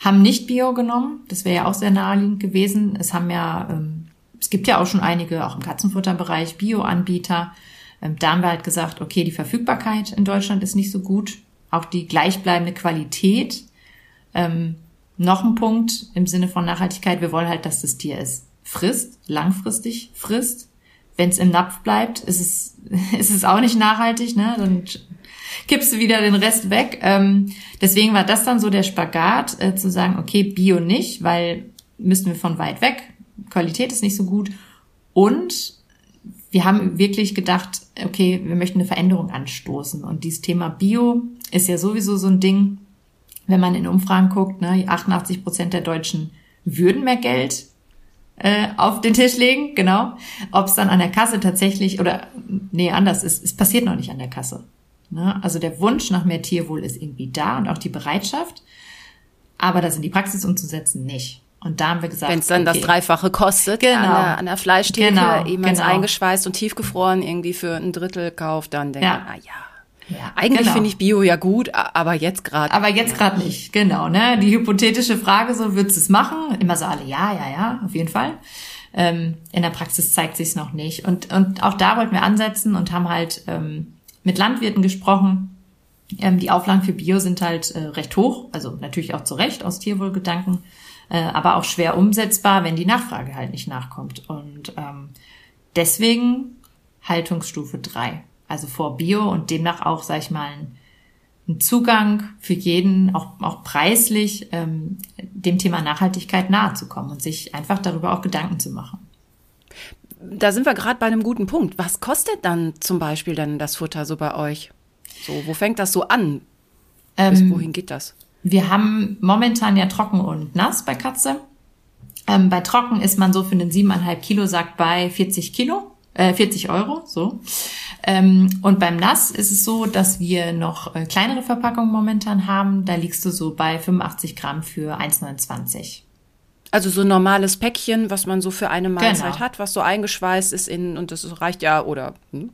haben nicht Bio genommen, das wäre ja auch sehr naheliegend gewesen. Es haben ja ähm, es gibt ja auch schon einige, auch im Katzenfutterbereich, Bio-Anbieter. Ähm, da haben wir halt gesagt, okay, die Verfügbarkeit in Deutschland ist nicht so gut, auch die gleichbleibende Qualität. Ähm, noch ein Punkt im Sinne von Nachhaltigkeit, wir wollen halt, dass das Tier es frisst, langfristig frisst. Wenn es im Napf bleibt, ist es, ist es auch nicht nachhaltig, ne? Dann kippst du wieder den Rest weg. Ähm, deswegen war das dann so der Spagat, äh, zu sagen, okay, Bio nicht, weil müssen wir von weit weg. Qualität ist nicht so gut. Und wir haben wirklich gedacht, okay, wir möchten eine Veränderung anstoßen. Und dieses Thema Bio ist ja sowieso so ein Ding, wenn man in Umfragen guckt, ne, 88 Prozent der Deutschen würden mehr Geld äh, auf den Tisch legen, genau. Ob es dann an der Kasse tatsächlich oder nee, anders ist, es passiert noch nicht an der Kasse. Ne? Also der Wunsch nach mehr Tierwohl ist irgendwie da und auch die Bereitschaft, aber das in die Praxis umzusetzen nicht. Und da haben wir gesagt, wenn es dann okay. das Dreifache kostet genau. an der, an der Fleischtheke, genau. eben genau. eingeschweißt und tiefgefroren irgendwie für ein Drittel kauft, dann denke ja. ich, ja. Ja, Eigentlich genau. finde ich Bio ja gut, aber jetzt gerade. Aber jetzt gerade nicht, genau. Ne? Die hypothetische Frage, so würdest du es machen? Immer so alle, ja, ja, ja, auf jeden Fall. Ähm, in der Praxis zeigt sich noch nicht. Und, und auch da wollten wir ansetzen und haben halt ähm, mit Landwirten gesprochen. Ähm, die Auflagen für Bio sind halt äh, recht hoch, also natürlich auch zu Recht aus Tierwohlgedanken äh, aber auch schwer umsetzbar, wenn die Nachfrage halt nicht nachkommt. Und ähm, deswegen Haltungsstufe drei, also vor Bio und demnach auch, sag ich mal, ein, ein Zugang für jeden, auch, auch preislich, ähm, dem Thema Nachhaltigkeit nahe zu kommen und sich einfach darüber auch Gedanken zu machen. Da sind wir gerade bei einem guten Punkt. Was kostet dann zum Beispiel dann das Futter so bei euch? So, wo fängt das so an? Bis ähm, wohin geht das? Wir haben momentan ja trocken und nass bei Katze. Ähm, bei trocken ist man so für den siebeneinhalb Kilo Sack bei 40 Kilo, äh, 40 Euro, so. Ähm, und beim Nass ist es so, dass wir noch äh, kleinere Verpackungen momentan haben. Da liegst du so bei 85 Gramm für 1,29. Also so ein normales Päckchen, was man so für eine Mahlzeit genau. hat, was so eingeschweißt ist in, und das reicht ja, oder, hm.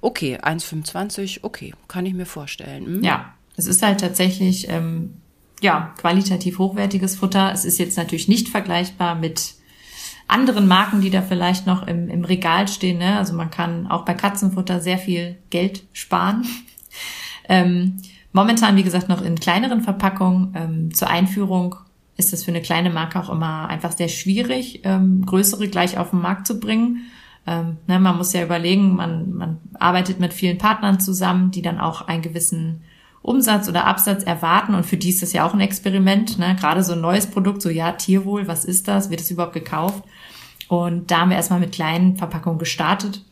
okay, 1,25, okay, kann ich mir vorstellen. Hm. Ja, es ist halt tatsächlich ähm, ja, qualitativ hochwertiges Futter. Es ist jetzt natürlich nicht vergleichbar mit anderen Marken, die da vielleicht noch im, im Regal stehen. Ne? Also man kann auch bei Katzenfutter sehr viel Geld sparen. ähm, momentan, wie gesagt, noch in kleineren Verpackungen. Ähm, zur Einführung ist das für eine kleine Marke auch immer einfach sehr schwierig, ähm, größere gleich auf den Markt zu bringen. Ähm, ne, man muss ja überlegen, man, man arbeitet mit vielen Partnern zusammen, die dann auch einen gewissen Umsatz oder Absatz erwarten. Und für die ist das ja auch ein Experiment. Ne? Gerade so ein neues Produkt, so ja, Tierwohl, was ist das? Wird es überhaupt gekauft? Und da haben wir erstmal mit kleinen Verpackungen gestartet.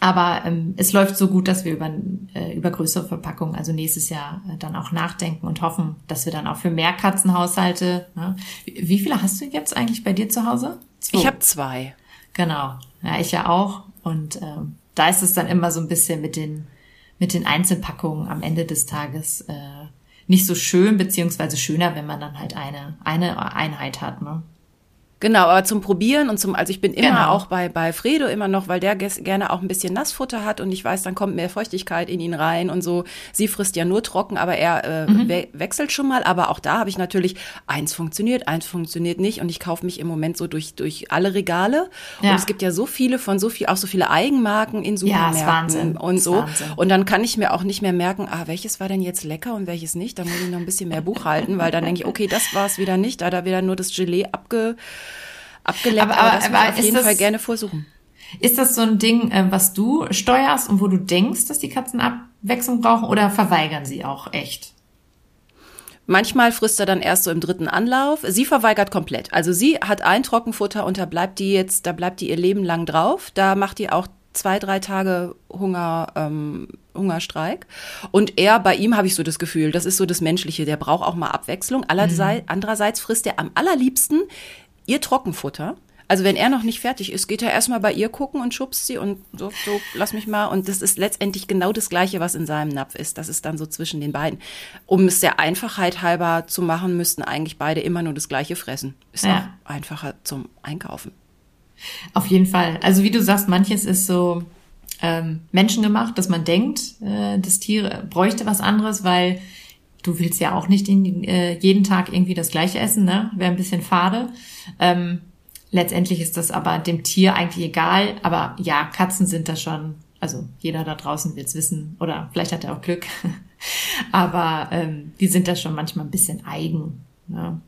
Aber ähm, es läuft so gut, dass wir über, äh, über größere Verpackungen, also nächstes Jahr, äh, dann auch nachdenken und hoffen, dass wir dann auch für mehr Katzenhaushalte. Ne? Wie, wie viele hast du jetzt eigentlich bei dir zu Hause? Zwei. Ich habe zwei. Genau. Ja, ich ja auch. Und ähm, da ist es dann immer so ein bisschen mit den mit den Einzelpackungen am Ende des Tages äh, nicht so schön, beziehungsweise schöner, wenn man dann halt eine, eine Einheit hat. Ne? Genau, aber zum Probieren und zum, also ich bin immer Genau. auch bei, bei Fredo immer noch, weil der gerne auch ein bisschen Nassfutter hat und ich weiß, dann kommt mehr Feuchtigkeit in ihn rein und so. Sie frisst ja nur trocken, aber er äh, Mhm. we wechselt schon mal. Aber auch da habe ich natürlich, eins funktioniert, eins funktioniert nicht und ich kaufe mich im Moment so durch, durch alle Regale. Ja. Und es gibt ja so viele von so viel, auch so viele Eigenmarken in Ja, Supermärkten Wahnsinn. und so. Wahnsinn. Und dann kann ich mir auch nicht mehr merken, ah, welches war denn jetzt lecker und welches nicht. Da muss ich noch ein bisschen mehr Buch halten, weil dann denke ich, okay, das war es wieder nicht, da hat er wieder nur das Gelee abge, abgeleckt. Aber- Aber, aber- das aber auf jeden das- Fall gerne vorsuchen. Ist das so ein Ding, äh, was du steuerst und wo du denkst, dass die Katzen Abwechslung brauchen oder verweigern sie auch echt? Manchmal frisst er dann erst so im dritten Anlauf. Sie verweigert komplett. Also sie hat ein Trockenfutter und da bleibt die jetzt, da bleibt die ihr Leben lang drauf. Da macht die auch zwei, drei Tage Hunger, ähm, Hungerstreik. Und er, bei ihm habe ich so das Gefühl, das ist so das Menschliche, der braucht auch mal Abwechslung. Allerseits, Andererseits frisst er am allerliebsten ihr Trockenfutter. Also wenn er noch nicht fertig ist, geht er erstmal bei ihr gucken und schubst sie und so, so, lass mich mal. Und das ist letztendlich genau das Gleiche, was in seinem Napf ist. Das ist dann so zwischen den beiden. Um es der Einfachheit halber zu machen, müssten eigentlich beide immer nur das Gleiche fressen. Ist Ja. auch einfacher zum Einkaufen. Auf jeden Fall. Also wie du sagst, manches ist so ähm, menschengemacht, dass man denkt, äh, das Tier bräuchte was anderes, weil du willst ja auch nicht in, äh, jeden Tag irgendwie das gleiche essen, ne? Wäre ein bisschen fade. Ähm, letztendlich ist das aber dem Tier eigentlich egal. Aber ja, Katzen sind da schon, also jeder da draußen wird's wissen oder vielleicht hat er auch Glück. aber ähm, die sind da schon manchmal ein bisschen eigen. Ne?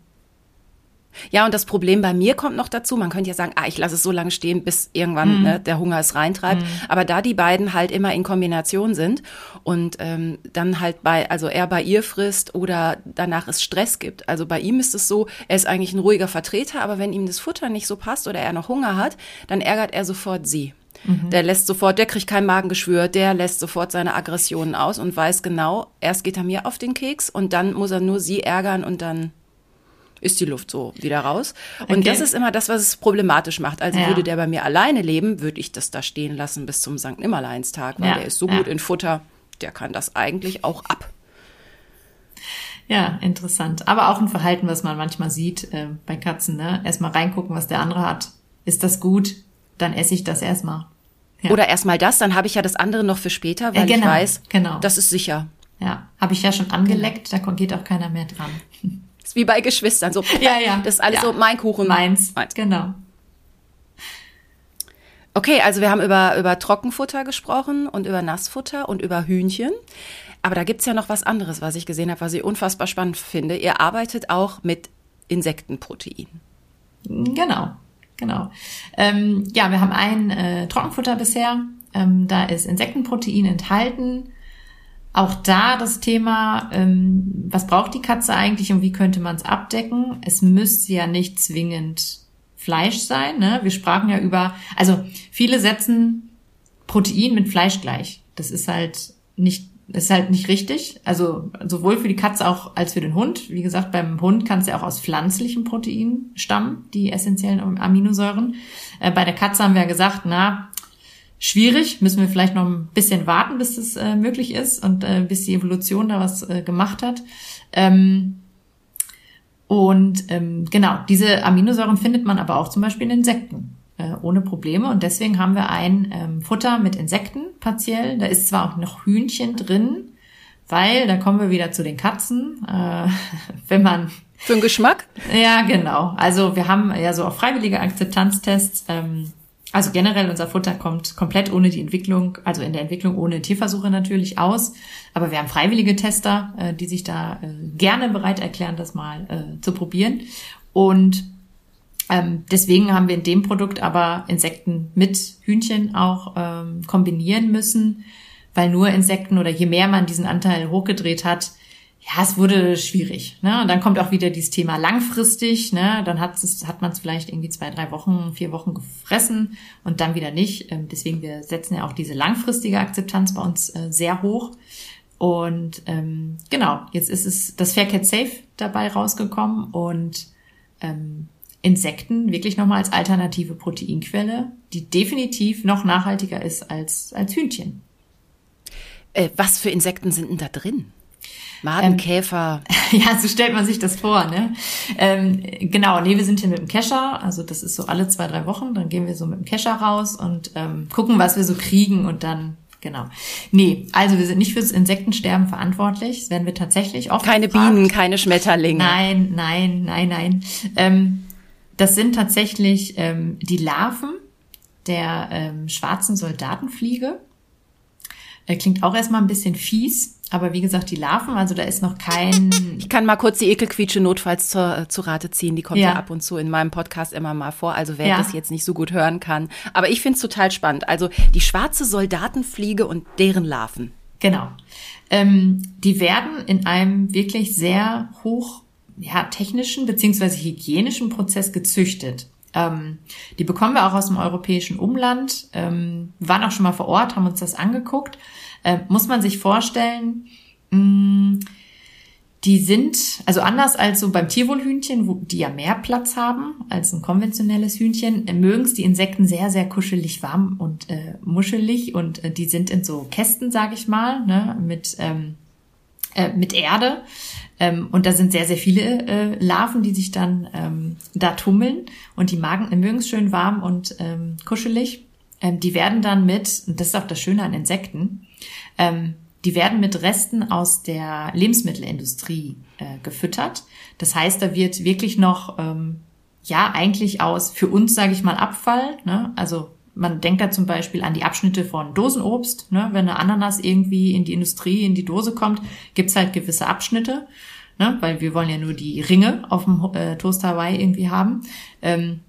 Ja, und das Problem bei mir kommt noch dazu. Man könnte ja sagen, ah, ich lasse es so lange stehen, bis irgendwann ne, der Hunger es reintreibt. Aber da die beiden halt immer in Kombination sind und ähm, dann halt bei, also er bei ihr frisst oder danach es Stress gibt. Also bei ihm ist es so, er ist eigentlich ein ruhiger Vertreter, aber wenn ihm das Futter nicht so passt oder er noch Hunger hat, dann ärgert er sofort sie. Der lässt sofort, der kriegt kein Magengeschwür, der lässt sofort seine Aggressionen aus und weiß genau, erst geht er mir auf den Keks und dann muss er nur sie ärgern und dann ist die Luft so wieder raus. Und Okay. das ist immer das, was es problematisch macht. Also Ja. würde der bei mir alleine leben, würde ich das da stehen lassen bis zum St. Nimmerleinstag, weil Ja, der ist so ja. gut in Futter, der kann das eigentlich auch ab. Ja, interessant. Aber auch ein Verhalten, was man manchmal sieht äh, bei Katzen. Ne? Erstmal reingucken, was der andere hat. Ist das gut? Dann esse ich das erstmal. Ja. Oder erstmal das, dann habe ich ja das andere noch für später, weil Ja, genau, ich weiß, genau. das ist sicher. Ja, habe ich ja schon angeleckt, da geht auch keiner mehr dran. Ist wie bei Geschwistern. So, Ja, ja. Das ist alles Ja. so mein Kuchen. Meins, Meins. genau. Okay, also wir haben über, über Trockenfutter gesprochen und über Nassfutter und über Hühnchen. Aber da gibt's ja noch was anderes, was ich gesehen habe, was ich unfassbar spannend finde. Ihr arbeitet auch mit Insektenprotein. Genau, genau. Ähm, ja, wir haben ein äh, Trockenfutter bisher. Ähm, da ist Insektenprotein enthalten. Auch da das Thema, ähm, was braucht die Katze eigentlich und wie könnte man es abdecken? Es müsste ja nicht zwingend Fleisch sein. Ne? Wir sprachen ja über, also viele setzen Protein mit Fleisch gleich. Das ist halt nicht, ist halt nicht richtig. Also sowohl für die Katze auch als für den Hund. Wie gesagt, beim Hund kann es ja auch aus pflanzlichen Proteinen stammen, die essentiellen Aminosäuren. Äh, bei der Katze haben wir ja gesagt, na, schwierig, müssen wir vielleicht noch ein bisschen warten, bis das äh, möglich ist und äh, bis die Evolution da was äh, gemacht hat. Ähm, und ähm, genau, diese Aminosäuren findet man aber auch zum Beispiel in Insekten äh, ohne Probleme. Und deswegen haben wir ein ähm, Futter mit Insekten partiell. Da ist zwar auch noch Hühnchen drin, weil, da kommen wir wieder zu den Katzen, äh, wenn man Für den Geschmack? ja, genau. Also wir haben ja so auch freiwillige Akzeptanztests. Ähm, also generell unser Futter kommt komplett ohne die Entwicklung, also in der Entwicklung ohne Tierversuche natürlich aus. Aber wir haben freiwillige Tester, äh, die sich da äh, gerne bereit erklären, das mal äh, zu probieren. Und ähm, deswegen haben wir in dem Produkt aber Insekten mit Hühnchen auch ähm, kombinieren müssen, weil nur Insekten oder je mehr man diesen Anteil hochgedreht hat, ja, es wurde schwierig. Ne? Und dann kommt auch wieder dieses Thema langfristig. Ne? Dann hat, es, hat man es vielleicht irgendwie zwei, drei Wochen, vier Wochen gefressen und dann wieder nicht. Ähm, deswegen, wir setzen ja auch diese langfristige Akzeptanz bei uns äh, sehr hoch. Und ähm, genau, jetzt ist es das Faircat Safe dabei rausgekommen und ähm, Insekten wirklich nochmal als alternative Proteinquelle, die definitiv noch nachhaltiger ist als, als Hühnchen. Äh, was für Insekten sind denn da drin? Madenkäfer. Ähm, ja, so stellt man sich das vor, ne? Ähm, genau, nee, wir sind hier mit dem Kescher, also das ist so alle zwei, drei Wochen, dann gehen wir so mit dem Kescher raus und ähm, gucken, was wir so kriegen und dann Genau. Nee, also wir sind nicht fürs Insektensterben verantwortlich. Das werden wir tatsächlich oft Keine gefragt. Bienen, keine Schmetterlinge. Nein, nein, nein, nein. Ähm, das sind tatsächlich ähm, die Larven der ähm, schwarzen Soldatenfliege. Äh, klingt auch erstmal ein bisschen fies, aber wie gesagt, die Larven, also da ist noch kein. Ich kann mal kurz die Ekelquietsche notfalls zur, äh, zu Rate ziehen. Die kommt ja. ja. ab und zu in meinem Podcast immer mal vor. Also wer ja. das jetzt nicht so gut hören kann. Aber ich finde es total spannend. Also die schwarze Soldatenfliege und deren Larven. Genau. Ähm, die werden in einem wirklich sehr hoch ja, technischen beziehungsweise hygienischen Prozess gezüchtet. Ähm, die bekommen wir auch aus dem europäischen Umland. Ähm, waren auch schon mal vor Ort, haben uns das angeguckt. Ähm, muss man sich vorstellen, mh, mm, die sind, also anders als so beim Tierwohlhühnchen, wo die ja mehr Platz haben als ein konventionelles Hühnchen, äh, mögen es die Insekten sehr, sehr kuschelig warm und äh, muschelig und äh, die sind in so Kästen, sag ich mal, ne, mit, ähm, äh, mit Erde. Ähm, und da sind sehr, sehr viele äh, Larven, die sich dann ähm, da tummeln. Und die Magen mögen es schön warm und ähm, kuschelig. Ähm, die werden dann mit, und das ist auch das Schöne an Insekten, ähm, die werden mit Resten aus der Lebensmittelindustrie äh, gefüttert. Das heißt, da wird wirklich noch, ähm, ja, eigentlich aus, für uns sage ich mal, Abfall. Ne? Also man denkt da zum Beispiel an die Abschnitte von Dosenobst. Ne? Wenn eine Ananas irgendwie in die Industrie, in die Dose kommt, gibt's halt gewisse Abschnitte ne? weil wir wollen ja nur die Ringe auf dem äh, Toast Hawaii irgendwie haben. Ähm,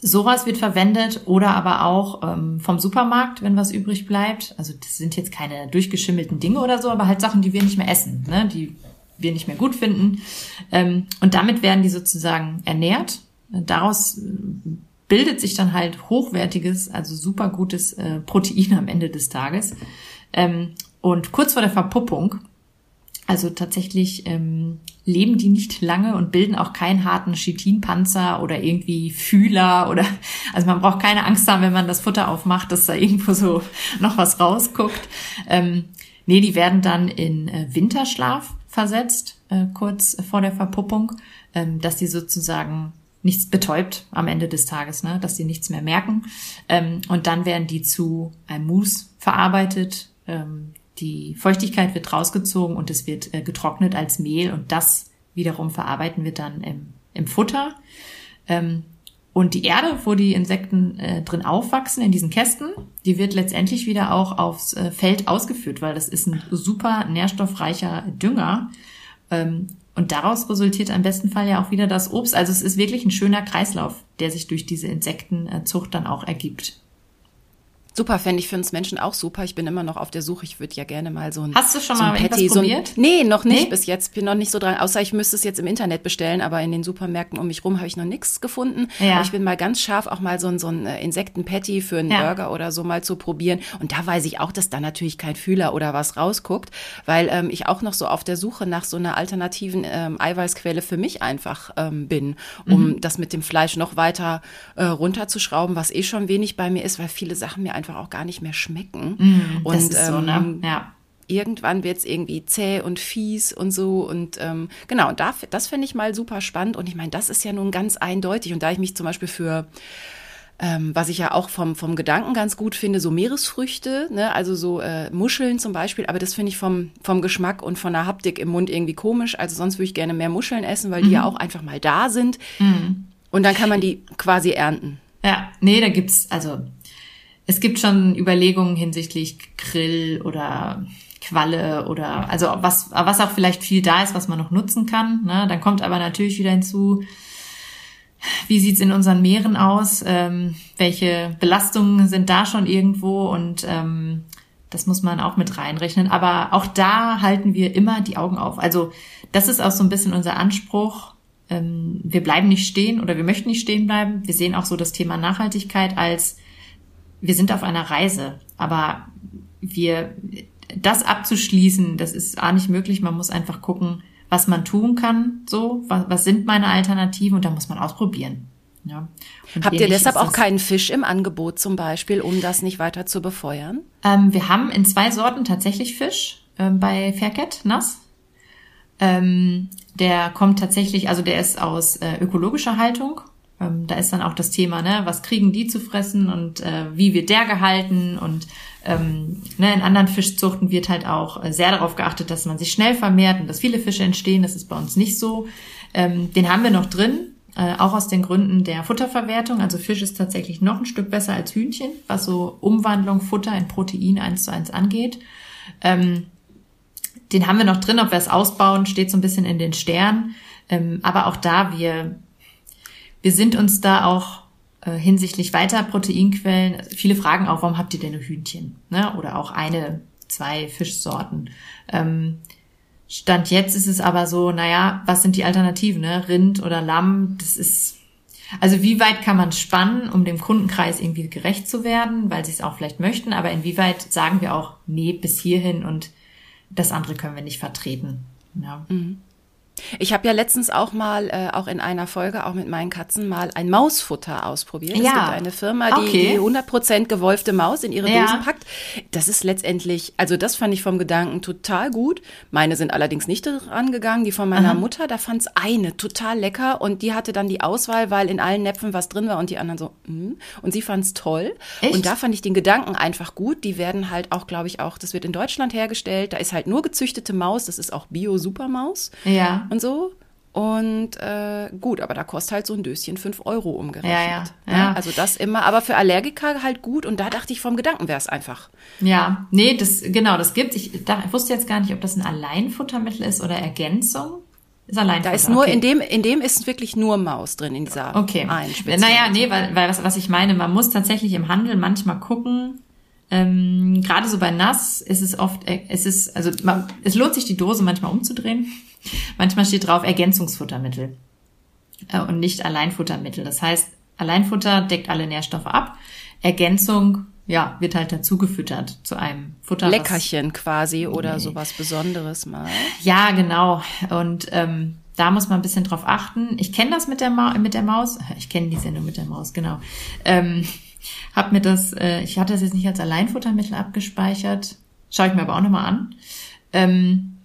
sowas wird verwendet oder aber auch ähm, vom Supermarkt, wenn was übrig bleibt. Also das sind jetzt keine durchgeschimmelten Dinge oder so, aber halt Sachen, die wir nicht mehr essen, ne? die wir nicht mehr gut finden. Ähm, und damit werden die sozusagen ernährt. Daraus äh, bildet sich dann halt hochwertiges, also super gutes äh, Protein am Ende des Tages. Ähm, und kurz vor der Verpuppung also tatsächlich ähm, leben die nicht lange und bilden auch keinen harten Chitinpanzer oder irgendwie Fühler oder also man braucht keine Angst haben, wenn man das Futter aufmacht, dass da irgendwo so noch was rausguckt. Ähm, nee, die werden dann in äh, Winterschlaf versetzt, äh, kurz vor der Verpuppung, ähm, dass die sozusagen nichts betäubt am Ende des Tages, ne? dass die nichts mehr merken. Ähm, und dann werden die zu einem Mousse verarbeitet, ähm, die Feuchtigkeit wird rausgezogen und es wird äh, getrocknet als Mehl und das wiederum verarbeiten wir dann im, im Futter. Ähm, und die Erde, wo die Insekten äh, drin aufwachsen, in diesen Kästen, die wird letztendlich wieder auch aufs äh, Feld ausgeführt, weil das ist ein super nährstoffreicher Dünger. Ähm, und daraus resultiert im besten Fall ja auch wieder das Obst. Also es ist wirklich ein schöner Kreislauf, der sich durch diese Insektenzucht dann auch ergibt. Super, fände ich für uns Menschen auch super. Ich bin immer noch auf der Suche. Ich würde ja gerne mal so ein Hast du schon so mal Patty, so ein, Nee, noch nicht nee? bis jetzt. Bin noch nicht so dran. Außer ich müsste es jetzt im Internet bestellen, aber in den Supermärkten um mich rum habe ich noch nichts gefunden. Ja. Aber ich bin mal ganz scharf, auch mal so ein, so ein äh, Insekten-Patty für einen ja. Burger oder so mal zu probieren. Und da weiß ich auch, dass da natürlich kein Fühler oder was rausguckt, weil ähm, ich auch noch so auf der Suche nach so einer alternativen ähm, Eiweißquelle für mich einfach ähm, bin, um mhm. das mit dem Fleisch noch weiter äh, runterzuschrauben, was eh schon wenig bei mir ist, weil viele Sachen mir einfach auch gar nicht mehr schmecken. Mm, und das ist so, ne? Ähm, ja irgendwann wird es irgendwie zäh und fies und so. Und ähm, genau, und da, das finde ich mal super spannend. Und ich meine, das ist ja nun ganz eindeutig. Und da ich mich zum Beispiel für ähm, was ich ja auch vom, vom Gedanken ganz gut finde, so Meeresfrüchte, ne? also so äh, Muscheln zum Beispiel, aber das finde ich vom, vom Geschmack und von der Haptik im Mund irgendwie komisch. Also sonst würde ich gerne mehr Muscheln essen, weil die ja mhm. auch einfach mal da sind. Mhm. Und dann kann man die quasi ernten. Ja, nee, da gibt's, also es gibt schon Überlegungen hinsichtlich Grill oder Qualle oder also was, was auch vielleicht viel da ist, was man noch nutzen kann. Ne? Dann kommt aber natürlich wieder hinzu, wie sieht's in unseren Meeren aus? Ähm, welche Belastungen sind da schon irgendwo? Und ähm, das muss man auch mit reinrechnen. Aber auch da halten wir immer die Augen auf. Also das ist auch so ein bisschen unser Anspruch. Ähm, wir bleiben nicht stehen oder wir möchten nicht stehen bleiben. Wir sehen auch so das Thema Nachhaltigkeit als wir sind auf einer Reise, aber wir, das abzuschließen, das ist A nicht möglich. Man muss einfach gucken, was man tun kann, so, was, was sind meine Alternativen und da muss man ausprobieren. Ja. Habt ihr deshalb auch keinen Fisch im Angebot zum Beispiel, um das nicht weiter zu befeuern? Ähm, wir haben in zwei Sorten tatsächlich Fisch ähm, bei Faircat nass Ähm, der kommt tatsächlich, also der ist aus äh, ökologischer Haltung. Ähm, da ist dann auch das Thema, ne, was kriegen die zu fressen und äh, wie wird der gehalten und ähm, ne, in anderen Fischzuchten wird halt auch äh, sehr darauf geachtet, dass man sich schnell vermehrt und dass viele Fische entstehen. Das ist bei uns nicht so. Ähm, den haben wir noch drin, äh, auch aus den Gründen der Futterverwertung. Also Fisch ist tatsächlich noch ein Stück besser als Hühnchen, was so Umwandlung Futter in Protein eins zu eins angeht. Ähm, den haben wir noch drin, ob wir es ausbauen, steht so ein bisschen in den Sternen. Ähm, aber auch da, wir, wir sind uns da auch äh, hinsichtlich weiter Proteinquellen, also viele fragen auch, warum habt ihr denn nur Hühnchen? Ne? Oder auch eine, zwei Fischsorten. Ähm, Stand jetzt ist es aber so, naja, was sind die Alternativen? Ne? Rind oder Lamm, das ist, also wie weit kann man spannen, um dem Kundenkreis irgendwie gerecht zu werden, weil sie es auch vielleicht möchten, aber inwieweit sagen wir auch, nee, bis hierhin und das andere können wir nicht vertreten. Ja. Mhm. Ich habe ja letztens auch mal, äh, auch in einer Folge, auch mit meinen Katzen, mal ein Mausfutter ausprobiert. Ja. Es gibt eine Firma, die, okay. die 100% gewolfte Maus in ihre ja. Dosen packt. Das ist letztendlich, also das fand ich vom Gedanken total gut. Meine sind allerdings nicht dran gegangen. Die von meiner Aha. Mutter, da fand's eine total lecker und die hatte dann die Auswahl, weil in allen Näpfen was drin war und die anderen so, mm. und sie fand's toll. Echt? Und da fand ich den Gedanken einfach gut. Die werden halt auch, glaube ich, auch, das wird in Deutschland hergestellt. Da ist halt nur gezüchtete Maus, das ist auch Bio-Supermaus. Ja und so. Und äh, gut, aber da kostet halt so ein Döschen fünf Euro umgerechnet. Ja, ja, ja. ja. Also das immer, aber für Allergiker halt gut. Und da dachte ich, vom Gedanken wäre es einfach. Ja, nee, das genau, das gibt. Ich, da, ich wusste jetzt gar nicht, ob das ein Alleinfuttermittel ist oder Ergänzung. Ist Alleinfutter. Da ist nur okay. in dem, in dem ist wirklich nur Maus drin in dieser okay. einen Naja, nee, weil, weil was, was ich meine, man muss tatsächlich im Handel manchmal gucken. Ähm, Gerade so bei Nass ist es oft, äh, es ist, also man, es lohnt sich die Dose manchmal umzudrehen Manchmal steht drauf Ergänzungsfuttermittel äh, und nicht Alleinfuttermittel. Das heißt, Alleinfutter deckt alle Nährstoffe ab. Ergänzung, ja, wird halt dazu gefüttert zu einem Futter. Leckerchen quasi oder nee. sowas Besonderes mal. Ja, genau. Und ähm, da muss man ein bisschen drauf achten. Ich kenne das mit der, Ma mit der Maus. Ich kenne die Sendung mit der Maus, genau. Ähm, hab mir das, äh, ich hatte das jetzt nicht als Alleinfuttermittel abgespeichert. Schaue ich mir aber auch nochmal an. Ähm,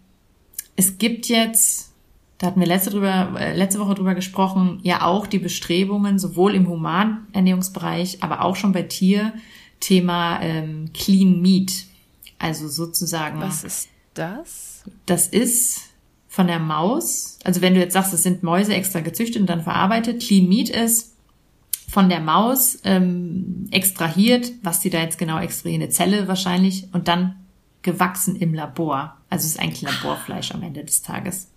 es gibt jetzt, da hatten wir letzte, drüber, äh, letzte Woche drüber gesprochen, ja auch die Bestrebungen, sowohl im Humanernährungsbereich, aber auch schon bei Tier, Thema ähm, Clean Meat. Also sozusagen. Was ist das? Das ist von der Maus. Also wenn du jetzt sagst, es sind Mäuse extra gezüchtet und dann verarbeitet, Clean Meat ist von der Maus ähm, extrahiert, was die da jetzt genau extrahieren, eine Zelle wahrscheinlich, und dann gewachsen im Labor. Also es ist eigentlich Laborfleisch am Ende des Tages.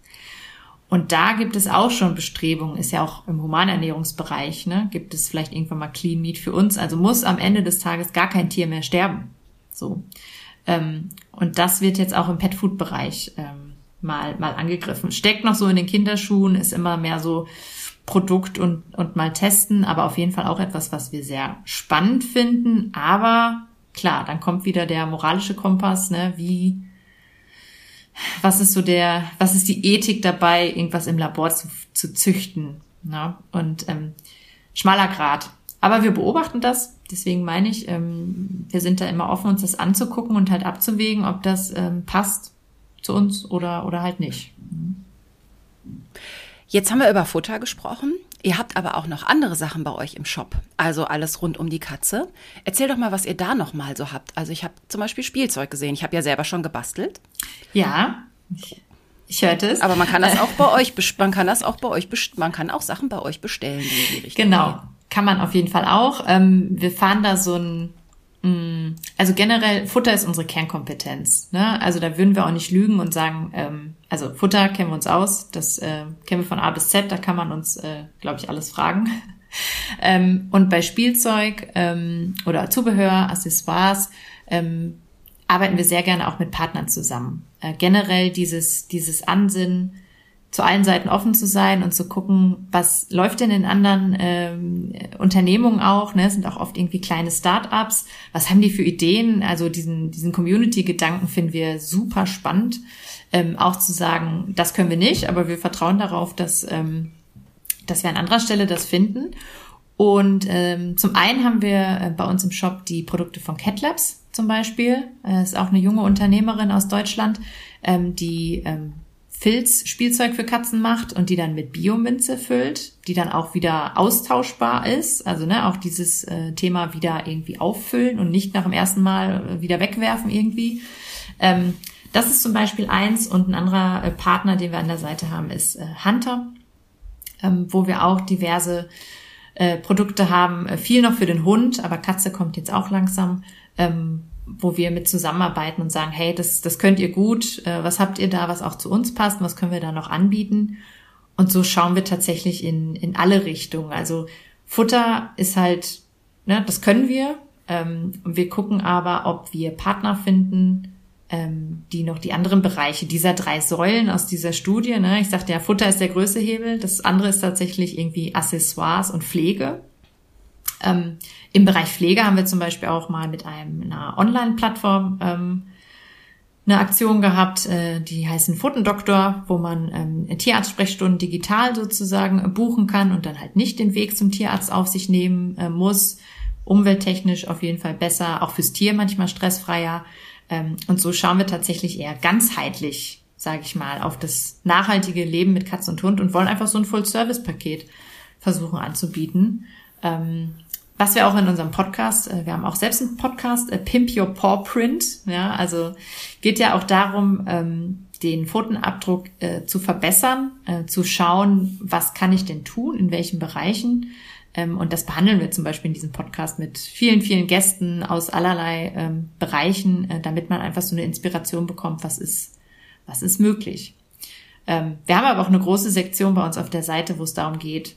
Und da gibt es auch schon Bestrebungen, ist ja auch im Humanernährungsbereich, ne, gibt es vielleicht irgendwann mal Clean Meat für uns. Also muss am Ende des Tages gar kein Tier mehr sterben. So. Ähm, und das wird jetzt auch im Petfood-Bereich ähm, mal, mal angegriffen. Steckt noch so in den Kinderschuhen, ist immer mehr so Produkt und, und mal testen, aber auf jeden Fall auch etwas, was wir sehr spannend finden. Aber klar, dann kommt wieder der moralische Kompass, ne, wie, was ist so der, was ist die Ethik dabei, irgendwas im Labor zu, zu züchten, ne? Und ähm, schmaler Grad. Aber wir beobachten das, deswegen meine ich, ähm, wir sind da immer offen, uns das anzugucken und halt abzuwägen, ob das ähm, passt zu uns oder, oder halt nicht. Jetzt haben wir über Futter gesprochen. Ihr habt aber auch noch andere Sachen bei euch im Shop, also alles rund um die Katze. Erzähl doch mal, was ihr da noch mal so habt. Also ich habe zum Beispiel Spielzeug gesehen. Ich habe ja selber schon gebastelt. Ja, ich hörte es. Aber man kann das auch bei euch, man kann das auch bei euch, man kann auch Sachen bei euch bestellen. Genau, kann man auf jeden Fall auch. Ähm, wir fahren da so ein also generell, Futter ist unsere Kernkompetenz. Ne? Also da würden wir auch nicht lügen und sagen, ähm, also Futter kennen wir uns aus, das äh, kennen wir von A bis Z, da kann man uns, äh, glaube ich, alles fragen. ähm, und bei Spielzeug ähm, oder Zubehör, Accessoires, ähm, arbeiten wir sehr gerne auch mit Partnern zusammen. Äh, generell dieses, dieses Ansinnen, zu allen Seiten offen zu sein und zu gucken, was läuft denn in anderen ähm, Unternehmungen auch, ne, sind auch oft irgendwie kleine Start-ups, was haben die für Ideen, also diesen, diesen Community-Gedanken finden wir super spannend ähm, auch zu sagen, das können wir nicht, aber wir vertrauen darauf, dass, ähm, dass wir an anderer Stelle das finden. Und ähm, zum einen haben wir äh, bei uns im Shop die Produkte von CatLabs zum Beispiel. Äh, ist auch eine junge Unternehmerin aus Deutschland, ähm, die ähm, Filzspielzeug für Katzen macht und die dann mit Biominze füllt, die dann auch wieder austauschbar ist. Also ne, auch dieses äh, Thema wieder irgendwie auffüllen und nicht nach dem ersten Mal äh, wieder wegwerfen irgendwie. Ähm, das ist zum Beispiel eins und ein anderer äh, Partner, den wir an der Seite haben, ist äh, Hunter, ähm, wo wir auch diverse äh, Produkte haben. Äh, viel noch für den Hund, aber Katze kommt jetzt auch langsam. Ähm, wo wir mit zusammenarbeiten und sagen, hey, das, das könnt ihr gut, äh, was habt ihr da, was auch zu uns passt, was können wir da noch anbieten? Und so schauen wir tatsächlich in, in alle Richtungen. Also Futter ist halt, ne, das können wir. Ähm, und wir gucken aber, ob wir Partner finden, ähm, die noch die anderen Bereiche dieser drei Säulen aus dieser Studie, ne, ich sagte ja, Futter ist der größte Hebel, das andere ist tatsächlich irgendwie Accessoires und Pflege. Ähm, Im Bereich Pflege haben wir zum Beispiel auch mal mit einem, einer Online-Plattform ähm, eine Aktion gehabt, äh, die heißen Pfotendoktor, wo man ähm, Tierarztsprechstunden digital sozusagen buchen kann und dann halt nicht den Weg zum Tierarzt auf sich nehmen äh, muss. Umwelttechnisch auf jeden Fall besser, auch fürs Tier manchmal stressfreier. Ähm, und so schauen wir tatsächlich eher ganzheitlich, sage ich mal, auf das nachhaltige Leben mit Katz und Hund und wollen einfach so ein Full-Service-Paket versuchen anzubieten. Ähm, was wir auch in unserem Podcast, äh, wir haben auch selbst einen Podcast, äh, Pimp Your Paw Print, ja, also geht ja auch darum, ähm, den Pfotenabdruck äh, zu verbessern, zu schauen, was kann ich denn tun, in welchen Bereichen. Ähm, und das behandeln wir zum Beispiel in diesem Podcast mit vielen, vielen Gästen aus allerlei ähm, Bereichen, damit man einfach so eine Inspiration bekommt, was ist, was ist möglich. Wir haben aber auch eine große Sektion bei uns auf der Seite, wo es darum geht,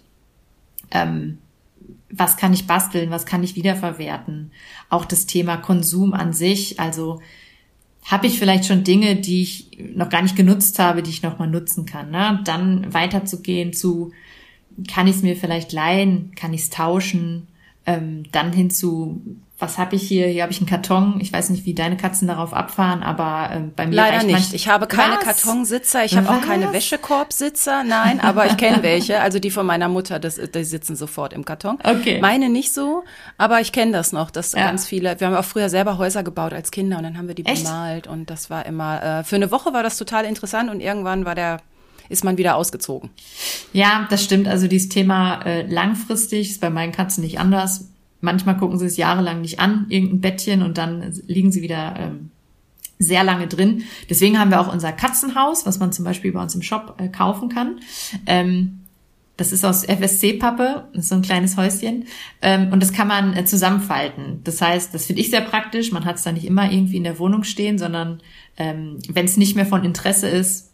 was kann ich basteln, was kann ich wiederverwerten. Auch das Thema Konsum an sich, also habe ich vielleicht schon Dinge, die ich noch gar nicht genutzt habe, die ich noch mal nutzen kann. Ne? Dann weiterzugehen zu, kann ich es mir vielleicht leihen, kann ich es tauschen, ähm, dann hin zu, was habe ich hier? Hier habe ich einen Karton. Ich weiß nicht, wie deine Katzen darauf abfahren, aber ähm, bei mir leider nicht. Ich habe keine was? Kartonsitzer. Ich habe auch keine Wäschekorbsitzer. Nein, aber ich kenne welche. Also die von meiner Mutter, das, die sitzen sofort im Karton. Okay. Meine nicht so, aber ich kenne das noch, dass ja. ganz viele. Wir haben auch früher selber Häuser gebaut als Kinder und dann haben wir die Echt? bemalt und das war immer. Äh, für eine Woche war das total interessant und irgendwann war der ist man wieder ausgezogen. Ja, das stimmt. Also dieses Thema äh, langfristig ist bei meinen Katzen nicht anders Manchmal gucken sie es jahrelang nicht an, irgendein Bettchen, und dann liegen sie wieder ähm, sehr lange drin. Deswegen haben wir auch unser Katzenhaus, was man zum Beispiel bei uns im Shop äh, kaufen kann. Ähm, das ist aus FSC-Pappe, so ein kleines Häuschen. Ähm, und das kann man äh, zusammenfalten. Das heißt, das finde ich sehr praktisch. Man hat es da nicht immer irgendwie in der Wohnung stehen, sondern ähm, wenn es nicht mehr von Interesse ist,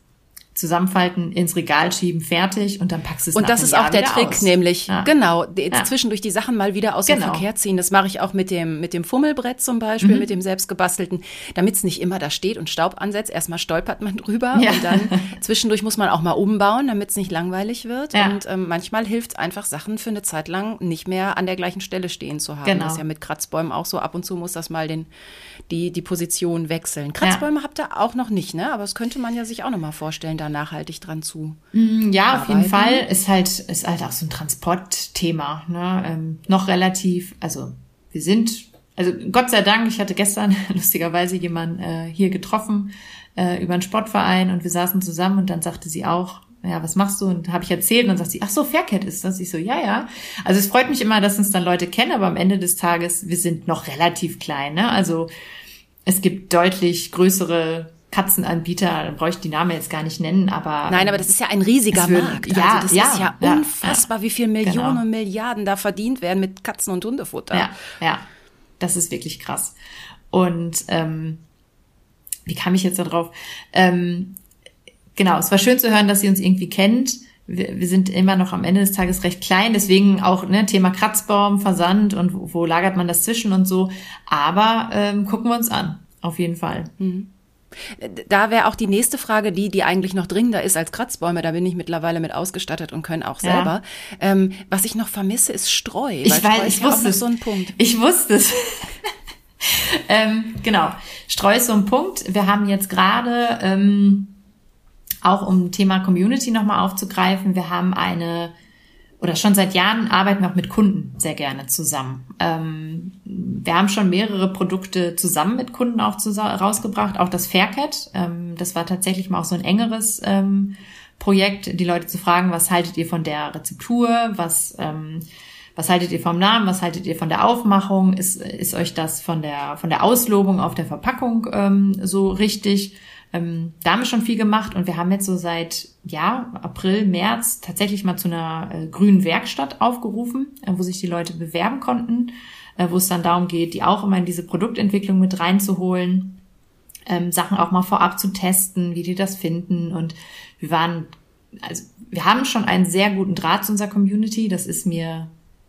zusammenfalten, ins Regal schieben, fertig und dann packst du es Und das ist Jahr auch der Trick, aus. nämlich ja. genau ja. zwischendurch die Sachen mal wieder aus genau. dem Verkehr ziehen. Das mache ich auch mit dem mit dem Fummelbrett zum Beispiel, mhm. mit dem selbstgebastelten, damit es nicht immer da steht und Staub ansetzt. Erstmal stolpert man drüber ja. und dann zwischendurch muss man auch mal umbauen, damit es nicht langweilig wird. Und ähm, manchmal hilft es einfach, Sachen für eine Zeit lang nicht mehr an der gleichen Stelle stehen zu haben. Genau. Das ist ja mit Kratzbäumen auch so. Ab und zu muss das mal den die die Position wechseln. Kratzbäume habt ihr auch noch nicht, ne? Aber das könnte man ja sich auch noch mal vorstellen, da nachhaltig dran zu. Mm, ja, arbeiten. auf jeden Fall ist halt ist halt auch so ein Transportthema, ne? Ähm, noch relativ, also wir sind also Gott sei Dank, ich hatte gestern lustigerweise jemanden äh, hier getroffen äh, über einen Sportverein und wir saßen zusammen und dann sagte sie auch, ja, was machst du? Und habe ich erzählt und dann sagt sie, ach so, Faircat ist das. Ich so, ja, ja. Also es freut mich immer, dass uns dann Leute kennen, aber am Ende des Tages, wir sind noch relativ klein. Ne? Also es gibt deutlich größere Katzenanbieter, da brauche ich die Namen jetzt gar nicht nennen, aber. Nein, aber das ist ja ein riesiger wird, Markt. Ja, also das ja, ist ja, ja unfassbar, ja, wie viel Millionen genau. und Milliarden da verdient werden mit Katzen- und Hundefutter. Ja, ja. Das ist wirklich krass. Und ähm, wie kam ich jetzt da drauf? Ähm, genau, es war schön zu hören, dass sie uns irgendwie kennt. Wir, wir sind immer noch am Ende des Tages recht klein, deswegen auch ne, Thema Kratzbaum, Versand und wo, wo lagert man das zwischen und so. Aber ähm, gucken wir uns an, auf jeden Fall. Mhm. Da wäre auch die nächste Frage, die, die eigentlich noch dringender ist als Kratzbäume. Da bin ich mittlerweile mit ausgestattet und können auch selber. Ja. Ähm, was ich noch vermisse, ist Streu. Ich weiß, Streu ich wusste es. So ein Punkt. Ich wusste es. ähm, genau. Streu ist so ein Punkt. Wir haben jetzt gerade ähm, auch um Thema Community nochmal aufzugreifen, wir haben eine oder schon seit Jahren arbeiten wir auch mit Kunden sehr gerne zusammen. Ähm, wir haben schon mehrere Produkte zusammen mit Kunden auch rausgebracht, auch das Faircat. Ähm, das war tatsächlich mal auch so ein engeres ähm, Projekt, die Leute zu fragen, was haltet ihr von der Rezeptur, was ähm, was haltet ihr vom Namen, was haltet ihr von der Aufmachung, ist, ist euch das von der von der Auslobung auf der Verpackung ähm, so richtig? Ähm, da haben wir schon viel gemacht und wir haben jetzt so seit ja April, März tatsächlich mal zu einer äh, grünen Werkstatt aufgerufen, äh, wo sich die Leute bewerben konnten, äh, wo es dann darum geht, die auch immer in diese Produktentwicklung mit reinzuholen, ähm, Sachen auch mal vorab zu testen, wie die das finden und wir waren also wir haben schon einen sehr guten Draht zu unserer Community. Das ist mir,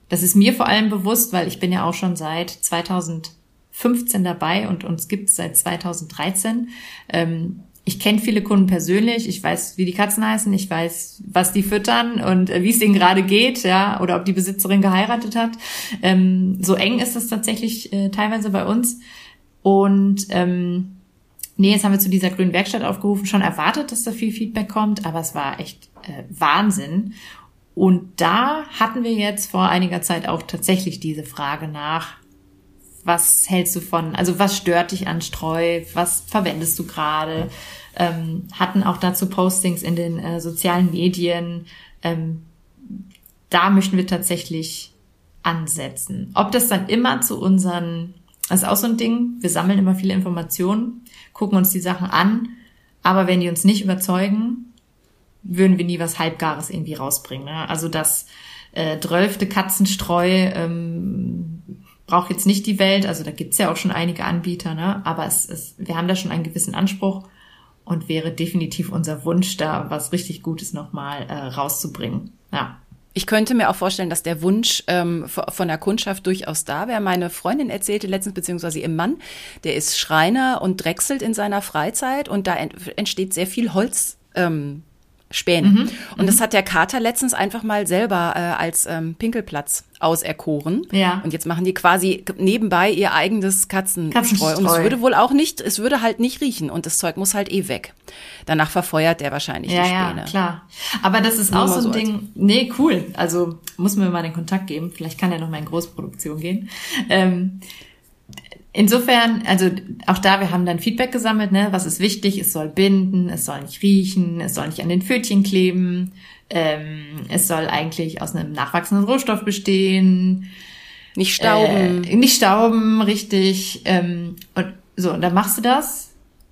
das ist mir vor allem bewusst, weil ich bin ja auch schon seit 2000 15 dabei und uns gibt es seit 2013. Ähm, ich kenne viele Kunden persönlich, ich weiß, wie die Katzen heißen, ich weiß, was die füttern und äh, wie es denen gerade geht, ja, oder ob die Besitzerin geheiratet hat. Ähm, so eng ist das tatsächlich äh, teilweise bei uns. Und ähm, nee, jetzt haben wir zu dieser grünen Werkstatt aufgerufen, schon erwartet, dass da viel Feedback kommt, aber es war echt äh, Wahnsinn. Und da hatten wir jetzt vor einiger Zeit auch tatsächlich diese Frage nach, was hältst du von, also was stört dich an Streu, was verwendest du gerade, ähm, hatten auch dazu Postings in den äh, sozialen Medien. Ähm, da möchten wir tatsächlich ansetzen. Ob das dann immer zu unseren, das ist auch so ein Ding, wir sammeln immer viele Informationen, gucken uns die Sachen an, aber wenn die uns nicht überzeugen, würden wir nie was Halbgares irgendwie rausbringen. Ne? Also das äh, drölfte Katzenstreu ähm, braucht jetzt nicht die Welt, also da gibt's ja auch schon einige Anbieter, ne? aber es ist, wir haben da schon einen gewissen Anspruch und wäre definitiv unser Wunsch, da was richtig Gutes nochmal äh, rauszubringen. Ja. Ich könnte mir auch vorstellen, dass der Wunsch ähm, von der Kundschaft durchaus da wäre. Meine Freundin erzählte letztens, beziehungsweise ihr Mann, der ist Schreiner und drechselt in seiner Freizeit und da entsteht sehr viel Holz. Ähm, Spähen. Mhm, und das mhm. hat der Kater letztens einfach mal selber äh, als ähm, Pinkelplatz auserkoren. Ja. Und jetzt machen die quasi nebenbei ihr eigenes Katzenstreu. Katzenstreu. Und es würde wohl auch nicht, es würde halt nicht riechen und das Zeug muss halt eh weg. Danach verfeuert der wahrscheinlich ja, die Späne. Ja, klar. Aber das ist Nur auch so ein so Ding. Nee, cool. Also muss mir mal den Kontakt geben. Vielleicht kann er noch mal in Großproduktion gehen. Ähm, Insofern, also auch da, wir haben dann Feedback gesammelt, ne? was ist wichtig, es soll binden, es soll nicht riechen, es soll nicht an den Pfötchen kleben, ähm, es soll eigentlich aus einem nachwachsenden Rohstoff bestehen. Nicht stauben. Äh, nicht stauben, richtig. Ähm, und so, und dann machst du das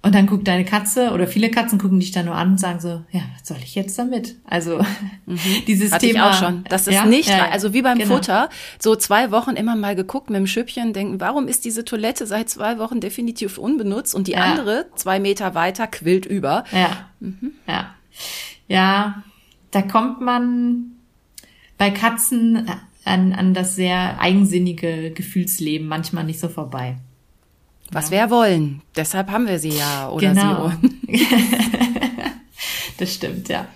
und dann guckt deine Katze oder viele Katzen gucken dich dann nur an und sagen so, ja, was soll ich jetzt damit? Also mhm. dieses Hatte Thema. Ich auch schon. Das ist ja? nicht, ja, also wie beim genau. Futter, so zwei Wochen immer mal geguckt mit dem Schüppchen, denken, warum ist diese Toilette seit zwei Wochen definitiv unbenutzt und die andere zwei Meter weiter quillt über. Ja. Mhm. Ja. Ja, da kommt man bei Katzen an, an das sehr eigensinnige Gefühlsleben manchmal nicht so vorbei. Was ja. wir wollen. Deshalb haben wir sie ja oder genau. sie. das stimmt, ja.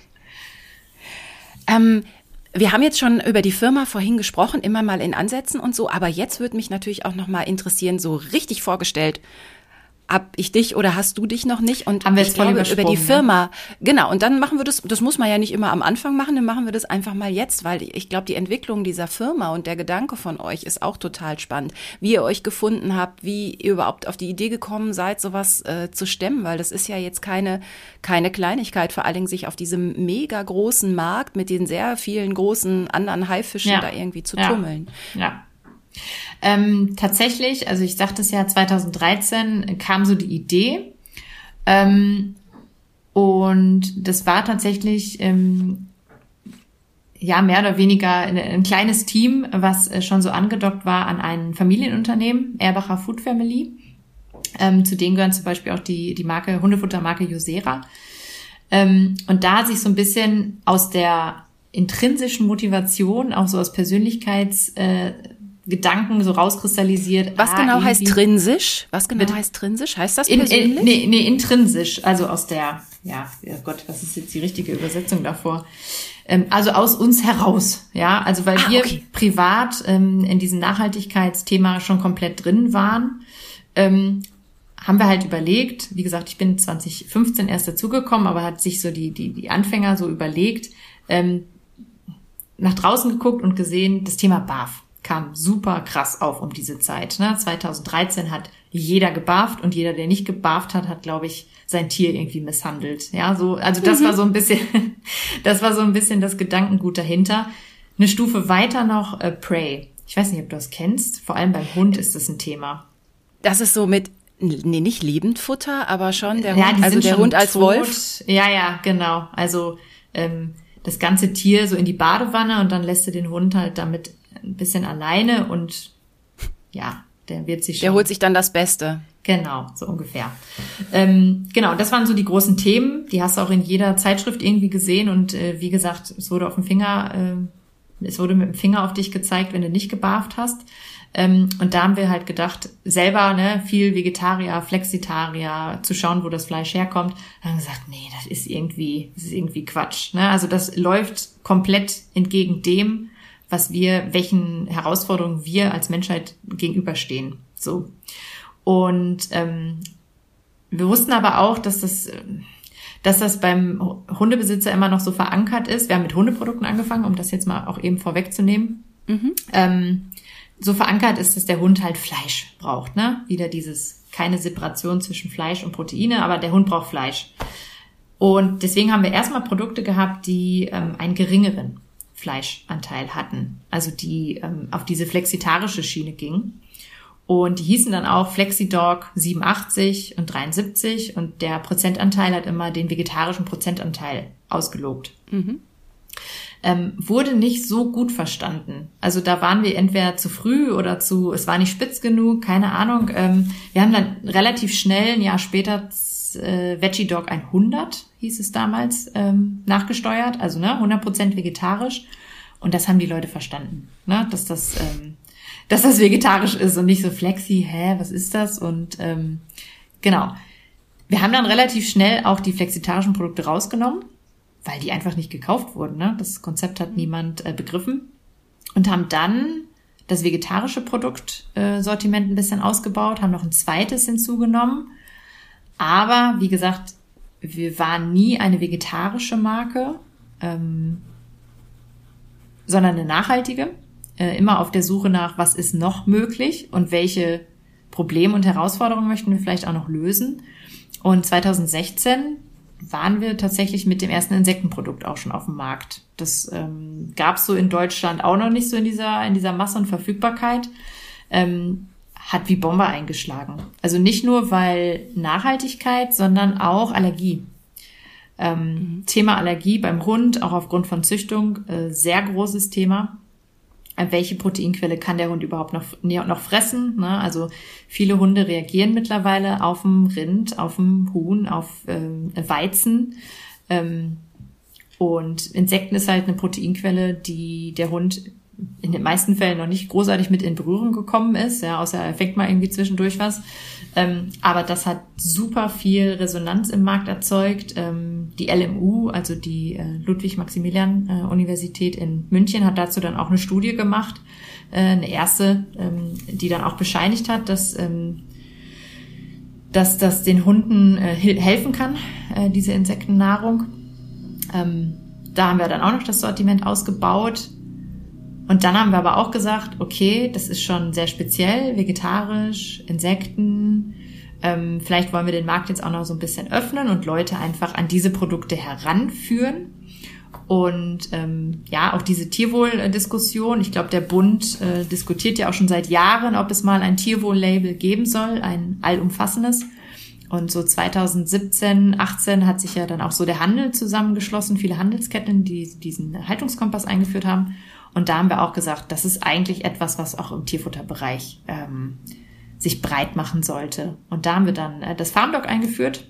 Ähm, wir haben jetzt schon über die Firma vorhin gesprochen, immer mal in Ansätzen und so, aber jetzt würde mich natürlich auch noch mal interessieren, so richtig vorgestellt, hab ich dich oder hast du dich noch nicht? Und Haben wir ich glaube, über die ne? Firma. Ne? Genau, und dann machen wir das, das muss man ja nicht immer am Anfang machen, dann machen wir das einfach mal jetzt, weil ich glaube, die Entwicklung dieser Firma und der Gedanke von euch ist auch total spannend. Wie ihr euch gefunden habt, wie ihr überhaupt auf die Idee gekommen seid, sowas äh, zu stemmen, weil das ist ja jetzt keine, keine Kleinigkeit, vor allen Dingen sich auf diesem mega großen Markt mit den sehr vielen großen anderen Haifischen ja. da irgendwie zu ja. tummeln. Ja. Ähm, tatsächlich, also ich sagte es ja, 2013 kam so die Idee. Ähm, und das war tatsächlich ähm, ja mehr oder weniger ein, ein, kleines Team, was äh, schon so angedockt war an ein Familienunternehmen, Erbacher Food Family. Ähm, zu denen gehören zum Beispiel auch die, die Marke, Hundefuttermarke Josera. Ähm, und da sich so ein bisschen aus der intrinsischen Motivation, auch so aus Persönlichkeits, äh, Gedanken so rauskristallisiert. Was ah, genau heißt trinsisch? Was genau mit, heißt trinsisch? Heißt das persönlich? In, in, nee, nee, intrinsisch. Also aus der, ja, ja Gott, was ist jetzt die richtige Übersetzung davor? Ähm, also aus uns heraus, ja. Also weil ah, wir okay. privat ähm, in diesem Nachhaltigkeitsthema schon komplett drin waren, ähm, haben wir halt überlegt, wie gesagt, ich bin 2015 erst dazugekommen, aber hat sich so die, die, die Anfänger so überlegt, ähm, nach draußen geguckt und gesehen, das Thema BAF kam super krass auf um diese Zeit. Ne? 2013 hat jeder gebarft und jeder, der nicht gebarft hat, hat, glaube ich, sein Tier irgendwie misshandelt. Ja, so, also das mhm. war so ein bisschen, das war so ein bisschen das Gedankengut dahinter. Eine Stufe weiter noch äh, Prey. Ich weiß nicht, ob du das kennst. Vor allem beim Hund ist das ein Thema. Das ist so mit, nee, nicht Lebendfutter, aber schon der ja, Hund, also der Hund als tot. Wolf. Ja, ja, genau. Also ähm, das ganze Tier so in die Badewanne und dann lässt du den Hund halt damit ein bisschen alleine und ja, der wird sich schon. Der holt sich dann das Beste. Genau, so ungefähr. Ähm, genau, das waren so die großen Themen. Die hast du auch in jeder Zeitschrift irgendwie gesehen und äh, wie gesagt, es wurde auf dem Finger, äh, es wurde mit dem Finger auf dich gezeigt, wenn du nicht gebarft hast. Ähm, und da haben wir halt gedacht, selber ne, viel Vegetarier, Flexitarier, zu schauen, wo das Fleisch herkommt. Dann haben wir gesagt, nee, das ist irgendwie, das ist irgendwie Quatsch. Ne? Also das läuft komplett entgegen dem, was wir, welchen Herausforderungen wir als Menschheit gegenüberstehen. So. Und ähm, wir wussten aber auch, dass das, dass das beim Hundebesitzer immer noch so verankert ist. Wir haben mit Hundeprodukten angefangen, um das jetzt mal auch eben vorwegzunehmen. Mhm. Ähm, so verankert ist, dass der Hund halt Fleisch braucht. Ne? Wieder dieses keine Separation zwischen Fleisch und Proteine, aber der Hund braucht Fleisch. Und deswegen haben wir erstmal Produkte gehabt, die ähm, einen geringeren Fleischanteil hatten, also die ähm, auf diese flexitarische Schiene gingen. Und die hießen dann auch FlexiDog 87 und 73 und der Prozentanteil hat immer den vegetarischen Prozentanteil ausgelobt. Mhm. Ähm, wurde nicht so gut verstanden. Also da waren wir entweder zu früh oder zu, es war nicht spitz genug, keine Ahnung. Ähm, wir haben dann relativ schnell, ein Jahr später, äh, Veggie Dog 100 hieß es damals, ähm, nachgesteuert, also ne, 100% vegetarisch. Und das haben die Leute verstanden, ne, dass das ähm, dass das vegetarisch ist und nicht so flexi, hä, was ist das? Und ähm, genau. Wir haben dann relativ schnell auch die flexitarischen Produkte rausgenommen, weil die einfach nicht gekauft wurden. Ne? Das Konzept hat niemand äh, begriffen. Und haben dann das vegetarische Produktsortiment äh, ein bisschen ausgebaut, haben noch ein zweites hinzugenommen. Aber wie gesagt, wir waren nie eine vegetarische Marke, ähm, sondern eine nachhaltige äh, immer auf der Suche nach, was ist noch möglich und welche Probleme und Herausforderungen möchten wir vielleicht auch noch lösen. Und 2016 waren wir tatsächlich mit dem ersten Insektenprodukt auch schon auf dem Markt. Das ähm, gab es so in Deutschland auch noch nicht so in dieser, in dieser Masse und Verfügbarkeit. Ähm, hat wie Bombe eingeschlagen. Also nicht nur, weil Nachhaltigkeit, sondern auch Allergie. Ähm, mhm. Thema Allergie beim Hund, auch aufgrund von Züchtung, äh, sehr großes Thema welche Proteinquelle kann der Hund überhaupt noch, noch fressen. Ne? Also viele Hunde reagieren mittlerweile auf dem Rind, auf dem Huhn, auf ähm, Weizen. Ähm, und Insekten ist halt eine Proteinquelle, die der Hund in den meisten Fällen noch nicht großartig mit in Berührung gekommen ist, ja, außer er fängt mal irgendwie zwischendurch was. Ähm, aber das hat super viel Resonanz im Markt erzeugt. Ähm, die LMU, also die äh, Ludwig-Maximilian-Universität in München, hat dazu dann auch eine Studie gemacht, äh, eine erste, ähm, die dann auch bescheinigt hat, dass ähm, dass das den Hunden äh, helfen kann, äh, diese Insektennahrung. Ähm, da haben wir dann auch noch das Sortiment ausgebaut. Und dann haben wir aber auch gesagt, okay, das ist schon sehr speziell, vegetarisch, Insekten. Ähm, vielleicht wollen wir den Markt jetzt auch noch so ein bisschen öffnen und Leute einfach an diese Produkte heranführen. Und ähm, ja, auch diese Tierwohl-Diskussion. Ich glaube, der Bund äh, diskutiert ja auch schon seit Jahren, ob es mal ein Tierwohl-Label geben soll, ein allumfassendes. Und so 2017, 18 hat sich ja dann auch so der Handel zusammengeschlossen, viele Handelsketten, die diesen Haltungskompass eingeführt haben. Und da haben wir auch gesagt, das ist eigentlich etwas, was auch im Tierfutterbereich ähm, sich breit machen sollte. Und da haben wir dann äh, das Farmdog eingeführt.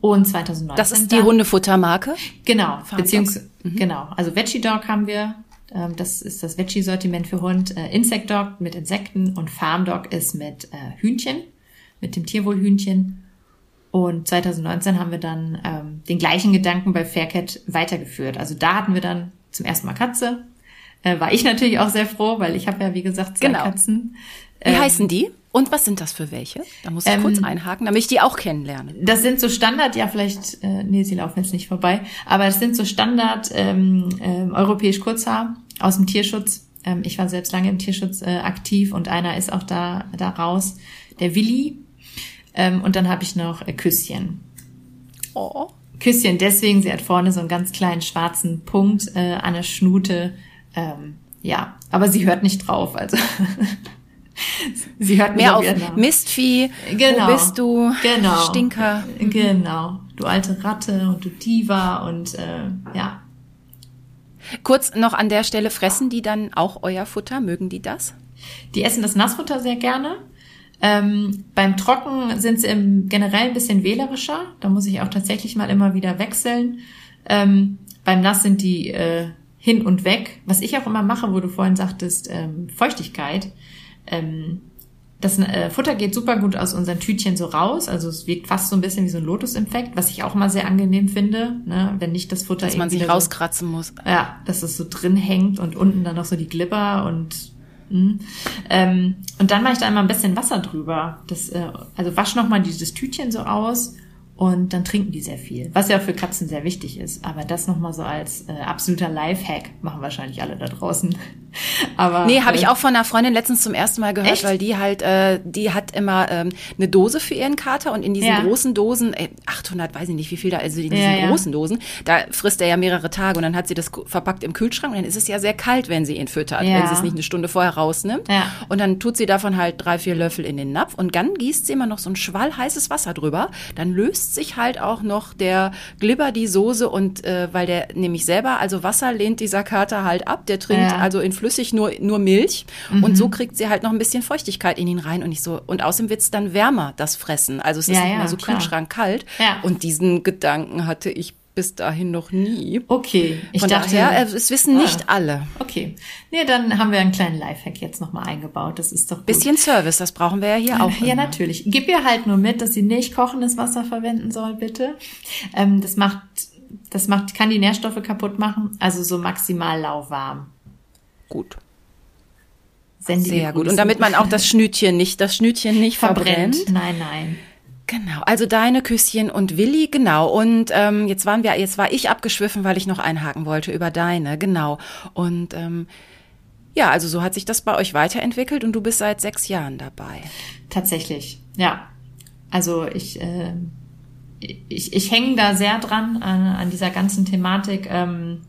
Und 2019. Das ist die dann, Hundefuttermarke? Genau, beziehungsweise, mhm. genau. Also Veggie Dog haben wir. Ähm, das ist das Veggie-Sortiment für Hund. Äh, Insect Dog mit Insekten und Farm Dog ist mit äh, Hühnchen, mit dem Tierwohlhühnchen. Und 2019 haben wir dann ähm, den gleichen Gedanken bei Faircat weitergeführt. Also da hatten wir dann zum ersten Mal Katze. Äh, war ich natürlich auch sehr froh, weil ich habe ja, wie gesagt, zwei genau. Katzen. Wie ähm, heißen die? Und was sind das für welche? Da muss ich ähm, kurz einhaken, damit ich die auch kennenlerne. Das sind so Standard, ja vielleicht, äh, nee, sie laufen jetzt nicht vorbei, aber das sind so Standard ähm, äh, europäisch Kurzhaar aus dem Tierschutz. Ähm, ich war selbst lange im Tierschutz äh, aktiv und einer ist auch da, da raus, der Willi. Ähm, und dann habe ich noch äh, Küsschen. Oh. Küsschen deswegen, sie hat vorne so einen ganz kleinen schwarzen Punkt äh, an der Schnute. Ähm, ja, aber sie hört nicht drauf, also Sie hört mehr auf. Mistvieh. Genau. Wo bist du? Genau. Stinker. Mhm. Genau. Du alte Ratte und du Diva und äh, ja. Kurz noch an der Stelle, fressen die dann auch euer Futter? Mögen die das? Die essen das Nassfutter sehr gerne. Ähm, beim Trocken sind sie im generell ein bisschen wählerischer. Da muss ich auch tatsächlich mal immer wieder wechseln. Ähm, beim Nass sind die äh, hin und weg. Was ich auch immer mache, wo du vorhin sagtest, ähm, Feuchtigkeit. Ähm, das äh, Futter geht super gut aus unseren Tütchen so raus, also es wirkt fast so ein bisschen wie so ein Lotus-Infekt, was ich auch mal sehr angenehm finde, ne? wenn nicht das Futter dass man sich rauskratzen muss. Ja, dass es so drin hängt und unten dann noch so die Glibber und mh. ähm, und dann mache ich da einmal ein bisschen Wasser drüber. Das, äh, also wasch noch mal dieses Tütchen so aus und dann trinken die sehr viel, was ja für Katzen sehr wichtig ist. Aber das nochmal so als äh, absoluter Lifehack machen wahrscheinlich alle da draußen. Aber nee, habe äh, ich auch von einer Freundin letztens zum ersten Mal gehört, echt? weil die halt, äh, die hat immer ähm, eine Dose für ihren Kater und in diesen ja. großen Dosen, äh, 800, weiß ich nicht wie viel da, also in diesen ja, großen ja. Dosen, da frisst er ja mehrere Tage und dann hat sie das verpackt im Kühlschrank und dann ist es ja sehr kalt, wenn sie ihn füttert, wenn sie es nicht eine Stunde vorher rausnimmt. Und dann tut sie davon halt drei, vier Löffel in den Napf und dann gießt sie immer noch so ein Schwall heißes Wasser drüber. Dann löst sich halt auch noch der Glibber die Soße und äh, weil der nämlich selber, also Wasser lehnt dieser Kater halt ab, der trinkt ja. also in flüssig nur, nur Milch mhm. und so kriegt sie halt noch ein bisschen Feuchtigkeit in ihn rein und nicht so, und außerdem wird's dann wärmer, das Fressen. Also es ist ja, nicht mehr so. Kühlschrank Ja. Und diesen Gedanken hatte ich bis dahin noch nie. Okay, ich Von dachte, daher, es wissen nicht ah, alle. Okay, nee, dann haben wir einen kleinen Lifehack jetzt nochmal eingebaut. Das ist doch gut. Bisschen Service, das brauchen wir ja hier auch. Ja, immer. natürlich. Gib ihr halt nur mit, dass sie nicht kochendes Wasser verwenden soll, bitte. Ähm, das macht, das macht, kann die Nährstoffe kaputt machen. Also so maximal lauwarm. Gut. Sendige Sehr gut. Und damit man auch das Schnütchen nicht, das Schnütchen nicht verbrennt. verbrennt. Nein, nein. Genau, also deine Küsschen und Willi, genau. Und ähm, jetzt waren wir, jetzt war ich abgeschwiffen, weil ich noch einhaken wollte über deine, genau. Und ähm, ja, also so hat sich das bei euch weiterentwickelt und du bist seit sechs Jahren dabei. Tatsächlich, ja. Also ich, äh, ich, ich hänge da sehr dran an, an dieser ganzen Thematik. Ähm,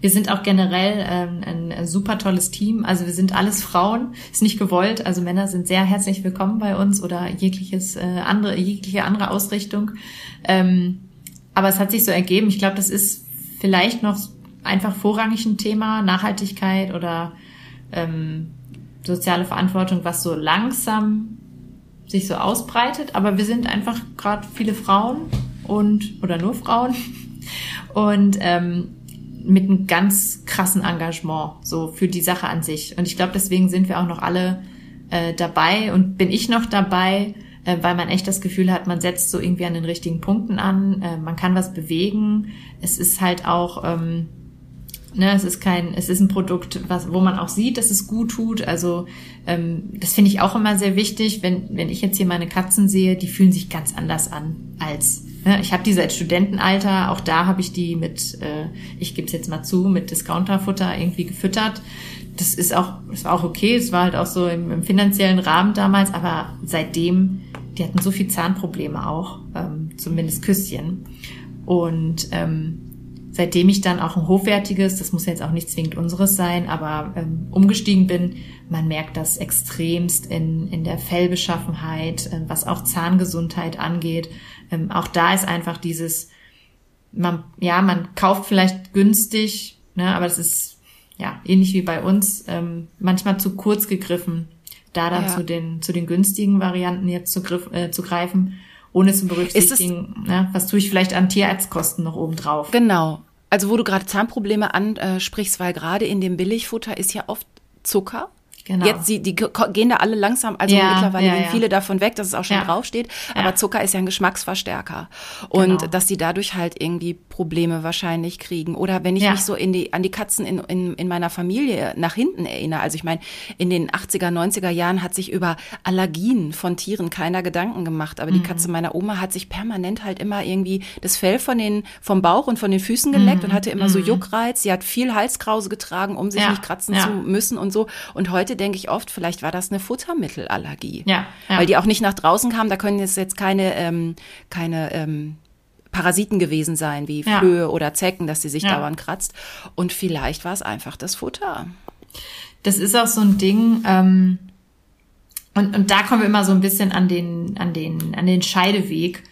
wir sind auch generell ähm, ein, ein super tolles Team. Also wir sind alles Frauen, ist nicht gewollt. Also Männer sind sehr herzlich willkommen bei uns oder jegliches äh, andere, jegliche andere Ausrichtung. Ähm, aber es hat sich so ergeben. Ich glaube, das ist vielleicht noch einfach vorrangig ein Thema Nachhaltigkeit oder ähm, soziale Verantwortung, was so langsam sich so ausbreitet. Aber wir sind einfach gerade viele Frauen und oder nur Frauen und ähm, mit einem ganz krassen Engagement so für die Sache an sich. Und ich glaube, deswegen sind wir auch noch alle äh, dabei und bin ich noch dabei, äh, weil man echt das Gefühl hat, man setzt so irgendwie an den richtigen Punkten an, äh, man kann was bewegen. Es ist halt auch, ähm, ne, es ist kein, es ist ein Produkt, was, wo man auch sieht, dass es gut tut. Also ähm, das finde ich auch immer sehr wichtig, wenn wenn ich jetzt hier meine Katzen sehe, die fühlen sich ganz anders an als ich habe die seit Studentenalter, auch da habe ich die mit, äh, ich gebe es jetzt mal zu, mit Discounterfutter irgendwie gefüttert. Das ist auch, das war auch okay, es war halt auch so im, im finanziellen Rahmen damals, aber seitdem, die hatten so viel Zahnprobleme auch, ähm, zumindest Küsschen. Und ähm, seitdem ich dann auch ein hochwertiges, das muss jetzt auch nicht zwingend unseres sein, aber ähm, umgestiegen bin, man merkt das extremst in, in der Fellbeschaffenheit, äh, was auch Zahngesundheit angeht ähm, auch da ist einfach dieses, man, ja, man kauft vielleicht günstig, ne, aber es ist ja ähnlich wie bei uns, ähm, manchmal zu kurz gegriffen, da dann ja. zu den, zu den günstigen Varianten jetzt zu, griff, äh, zu greifen, ohne zu berücksichtigen, ne, was tue ich vielleicht an Tierarztkosten noch oben drauf. Genau. Also wo du gerade Zahnprobleme ansprichst, weil gerade in dem Billigfutter ist ja oft Zucker Genau. Jetzt, die, die gehen da alle langsam, also ja, mittlerweile ja, gehen viele davon weg, dass es auch schon draufsteht. Aber Zucker ist ja ein Geschmacksverstärker. Und genau. dass sie dadurch halt irgendwie Probleme wahrscheinlich kriegen. Oder wenn ich mich so in die, an die Katzen in, in, in meiner Familie nach hinten erinnere. Also ich meine, in den 80er, 90er Jahren hat sich über Allergien von Tieren keiner Gedanken gemacht. Aber die mhm. Katze meiner Oma hat sich permanent halt immer irgendwie das Fell von den, vom Bauch und von den Füßen geleckt mhm. und hatte immer mhm. so Juckreiz. Sie hat viel Halskrause getragen, um sich nicht kratzen zu müssen und so. Und heute denke ich oft, vielleicht war das eine Futtermittelallergie. Ja, ja. Weil die auch nicht nach draußen kamen, da können jetzt, jetzt keine, ähm, keine ähm, Parasiten gewesen sein, wie Flöhe ja. oder Zecken, dass sie sich ja. dauernd kratzt. Und vielleicht war es einfach das Futter. Das ist auch so ein Ding, ähm, und, und da kommen wir immer so ein bisschen an den, an den, an den Scheideweg.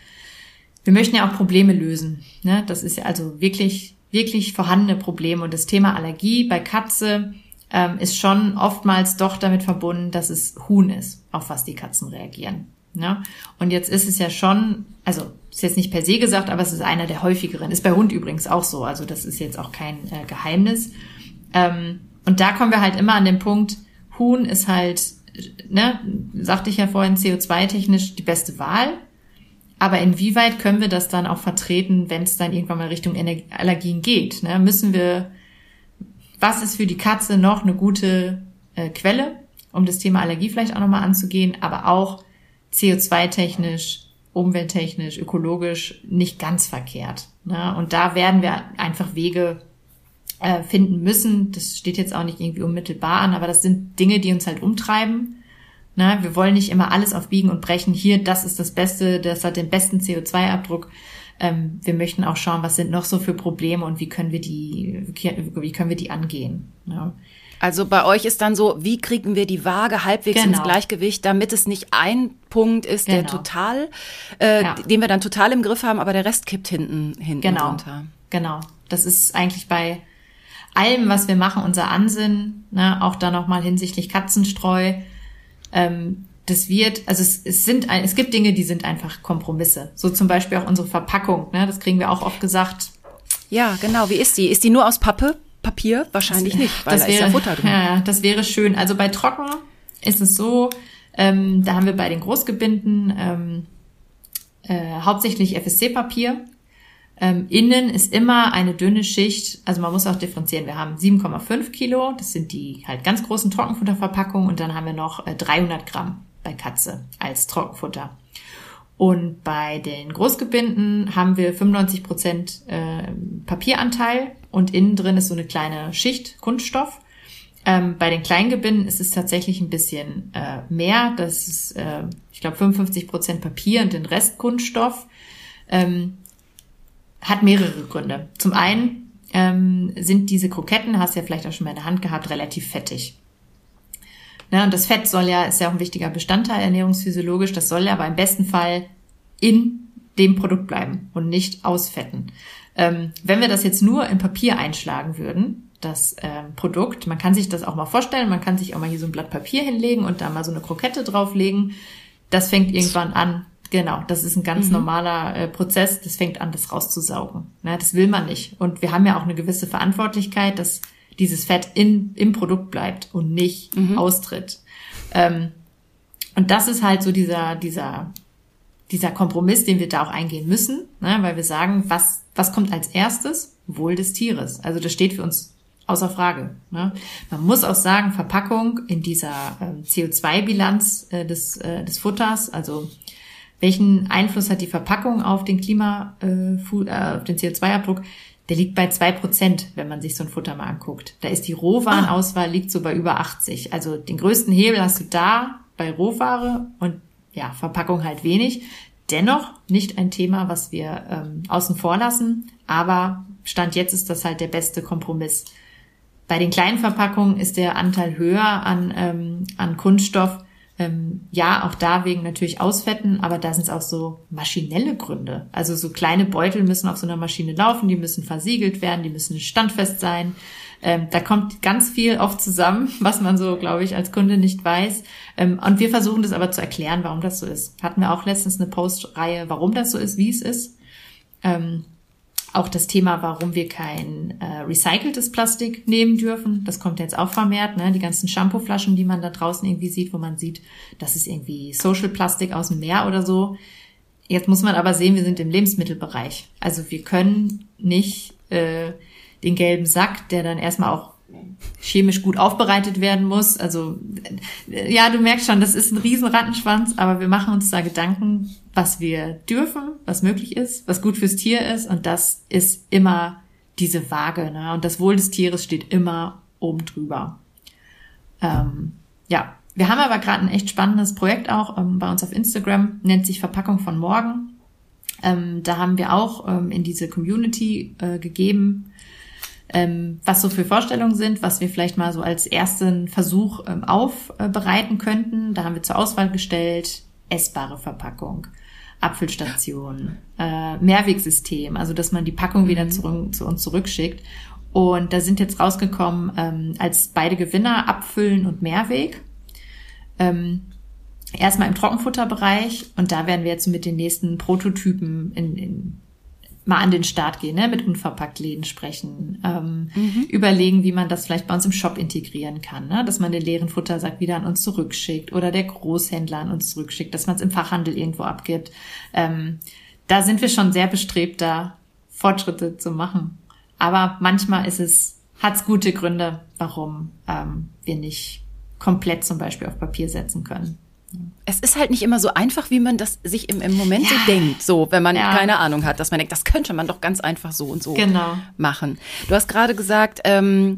Wir möchten ja auch Probleme lösen. Ne? Das ist ja also wirklich, wirklich vorhandene Probleme. Und das Thema Allergie bei Katze ähm, ist schon oftmals doch damit verbunden, dass es Huhn ist, auf was die Katzen reagieren. Ja? Und jetzt ist es ja schon, also ist jetzt nicht per se gesagt, aber es ist einer der häufigeren. Ist bei Hund übrigens auch so. Also das ist jetzt auch kein äh, Geheimnis. Ähm, und da kommen wir halt immer an den Punkt, Huhn ist halt, ne, sagte ich ja vorhin, CO2-technisch die beste Wahl. Aber inwieweit können wir das dann auch vertreten, wenn es dann irgendwann mal Richtung Allergien geht? Ne? Müssen wir was ist für die Katze noch eine gute äh, Quelle, um das Thema Allergie vielleicht auch nochmal anzugehen, aber auch CO2-technisch, umwelttechnisch, ökologisch nicht ganz verkehrt. Ne? Und da werden wir einfach Wege äh, finden müssen. Das steht jetzt auch nicht irgendwie unmittelbar an, aber das sind Dinge, die uns halt umtreiben. Ne? Wir wollen nicht immer alles auf Biegen und Brechen. Hier, das ist das Beste, das hat den besten CO2-Abdruck ähm, wir möchten auch schauen, was sind noch so für Probleme und wie können wir die, wie können wir die angehen. Ja. Also bei euch ist dann so, wie kriegen wir die Waage halbwegs genau. ins Gleichgewicht, damit es nicht ein Punkt ist, genau. der total, äh, ja. den wir dann total im Griff haben, aber der Rest kippt hinten, hinten genau. runter. Genau. Das ist eigentlich bei allem, was wir machen, unser Ansinn, ne, auch da nochmal hinsichtlich Katzenstreu. Ähm, das wird, also es, es sind, es gibt Dinge, die sind einfach Kompromisse. So zum Beispiel auch unsere Verpackung, ne? Das kriegen wir auch oft gesagt. Ja, genau. Wie ist die? Ist die nur aus Pappe? Papier? Wahrscheinlich das, nicht, weil das da wäre, ist ja Futter drin. Ja, das wäre schön. Also bei Trocken ist es so, ähm, da haben wir bei den Großgebinden ähm, äh, hauptsächlich FSC-Papier. Ähm, innen ist immer eine dünne Schicht, also man muss auch differenzieren. Wir haben 7,5 Kilo, das sind die halt ganz großen Trockenfutterverpackungen und dann haben wir noch äh, 300 Gramm bei Katze als Trockenfutter. Und bei den Großgebinden haben wir 95 Prozent äh, Papieranteil und innen drin ist so eine kleine Schicht Kunststoff. Ähm, bei den Kleingebinden ist es tatsächlich ein bisschen äh, mehr. Das ist, äh, ich glaube, 55 Prozent Papier und den Rest Kunststoff. Ähm, hat mehrere Gründe. Zum einen ähm, sind diese Kroketten, hast du ja vielleicht auch schon mal in der Hand gehabt, relativ fettig. Ne, und das Fett soll ja, ist ja auch ein wichtiger Bestandteil ernährungsphysiologisch, das soll ja aber im besten Fall in dem Produkt bleiben und nicht ausfetten. Ähm, wenn wir das jetzt nur in Papier einschlagen würden, das ähm, Produkt, man kann sich das auch mal vorstellen, man kann sich auch mal hier so ein Blatt Papier hinlegen und da mal so eine Krokette drauflegen. Das fängt irgendwann an. Genau, das ist ein ganz mhm. normaler äh, Prozess. Das fängt an, das rauszusaugen. Ne, das will man nicht. Und wir haben ja auch eine gewisse Verantwortlichkeit, dass dieses Fett in, im Produkt bleibt und nicht mhm. austritt. Ähm, und das ist halt so dieser, dieser, dieser Kompromiss, den wir da auch eingehen müssen, ne? weil wir sagen, was, was kommt als erstes? Wohl des Tieres. Also das steht für uns außer Frage. Ne? Man muss auch sagen, Verpackung in dieser ähm, CO2-Bilanz äh, des, äh, des Futters, also welchen Einfluss hat die Verpackung auf den Klima, äh, äh auf den CO2-Abdruck? Der liegt bei zwei Prozent, wenn man sich so ein Futter mal anguckt. Da ist die Rohwarenauswahl liegt so bei über 80. Also den größten Hebel hast du da bei Rohware und ja, Verpackung halt wenig. Dennoch nicht ein Thema, was wir ähm, außen vor lassen, aber Stand jetzt ist das halt der beste Kompromiss. Bei den kleinen Verpackungen ist der Anteil höher an, ähm, an Kunststoff, ähm, ja, auch da wegen natürlich Ausfetten, aber da sind es auch so maschinelle Gründe. Also so kleine Beutel müssen auf so einer Maschine laufen, die müssen versiegelt werden, die müssen standfest sein. Ähm, da kommt ganz viel oft zusammen, was man so, glaube ich, als Kunde nicht weiß. Ähm, und wir versuchen das aber zu erklären, warum das so ist. Hatten wir auch letztens eine Postreihe, warum das so ist, wie es ist. Ähm, auch das Thema, warum wir kein äh, recyceltes Plastik nehmen dürfen. Das kommt jetzt auch vermehrt. Ne? Die ganzen Shampooflaschen, die man da draußen irgendwie sieht, wo man sieht, das ist irgendwie Social Plastik aus dem Meer oder so. Jetzt muss man aber sehen, wir sind im Lebensmittelbereich. Also wir können nicht äh, den gelben Sack, der dann erstmal auch chemisch gut aufbereitet werden muss. Also ja, du merkst schon, das ist ein riesen Rattenschwanz, aber wir machen uns da Gedanken, was wir dürfen, was möglich ist, was gut fürs Tier ist und das ist immer diese Waage. Ne? Und das Wohl des Tieres steht immer oben drüber. Ähm, ja, wir haben aber gerade ein echt spannendes Projekt auch ähm, bei uns auf Instagram, nennt sich Verpackung von morgen. Ähm, da haben wir auch ähm, in diese Community äh, gegeben, ähm, was so für Vorstellungen sind, was wir vielleicht mal so als ersten Versuch ähm, aufbereiten könnten. Da haben wir zur Auswahl gestellt essbare Verpackung, Apfelstation, äh, Mehrwegsystem, also dass man die Packung wieder mhm. zu, zu uns zurückschickt. Und da sind jetzt rausgekommen ähm, als beide Gewinner Abfüllen und Mehrweg. Ähm, erstmal im Trockenfutterbereich und da werden wir jetzt mit den nächsten Prototypen in, in mal an den Start gehen, ne? mit Unverpacktläden sprechen, ähm, mhm. überlegen, wie man das vielleicht bei uns im Shop integrieren kann, ne? dass man den leeren Futtersack wieder an uns zurückschickt oder der Großhändler an uns zurückschickt, dass man es im Fachhandel irgendwo abgibt. Ähm, da sind wir schon sehr bestrebt, da Fortschritte zu machen. Aber manchmal ist es, hat es gute Gründe, warum ähm, wir nicht komplett zum Beispiel auf Papier setzen können es ist halt nicht immer so einfach, wie man das sich im, im Moment ja. so denkt. So, wenn man ja. keine Ahnung hat, dass man denkt, das könnte man doch ganz einfach so und so genau. machen. Du hast gerade gesagt, ähm,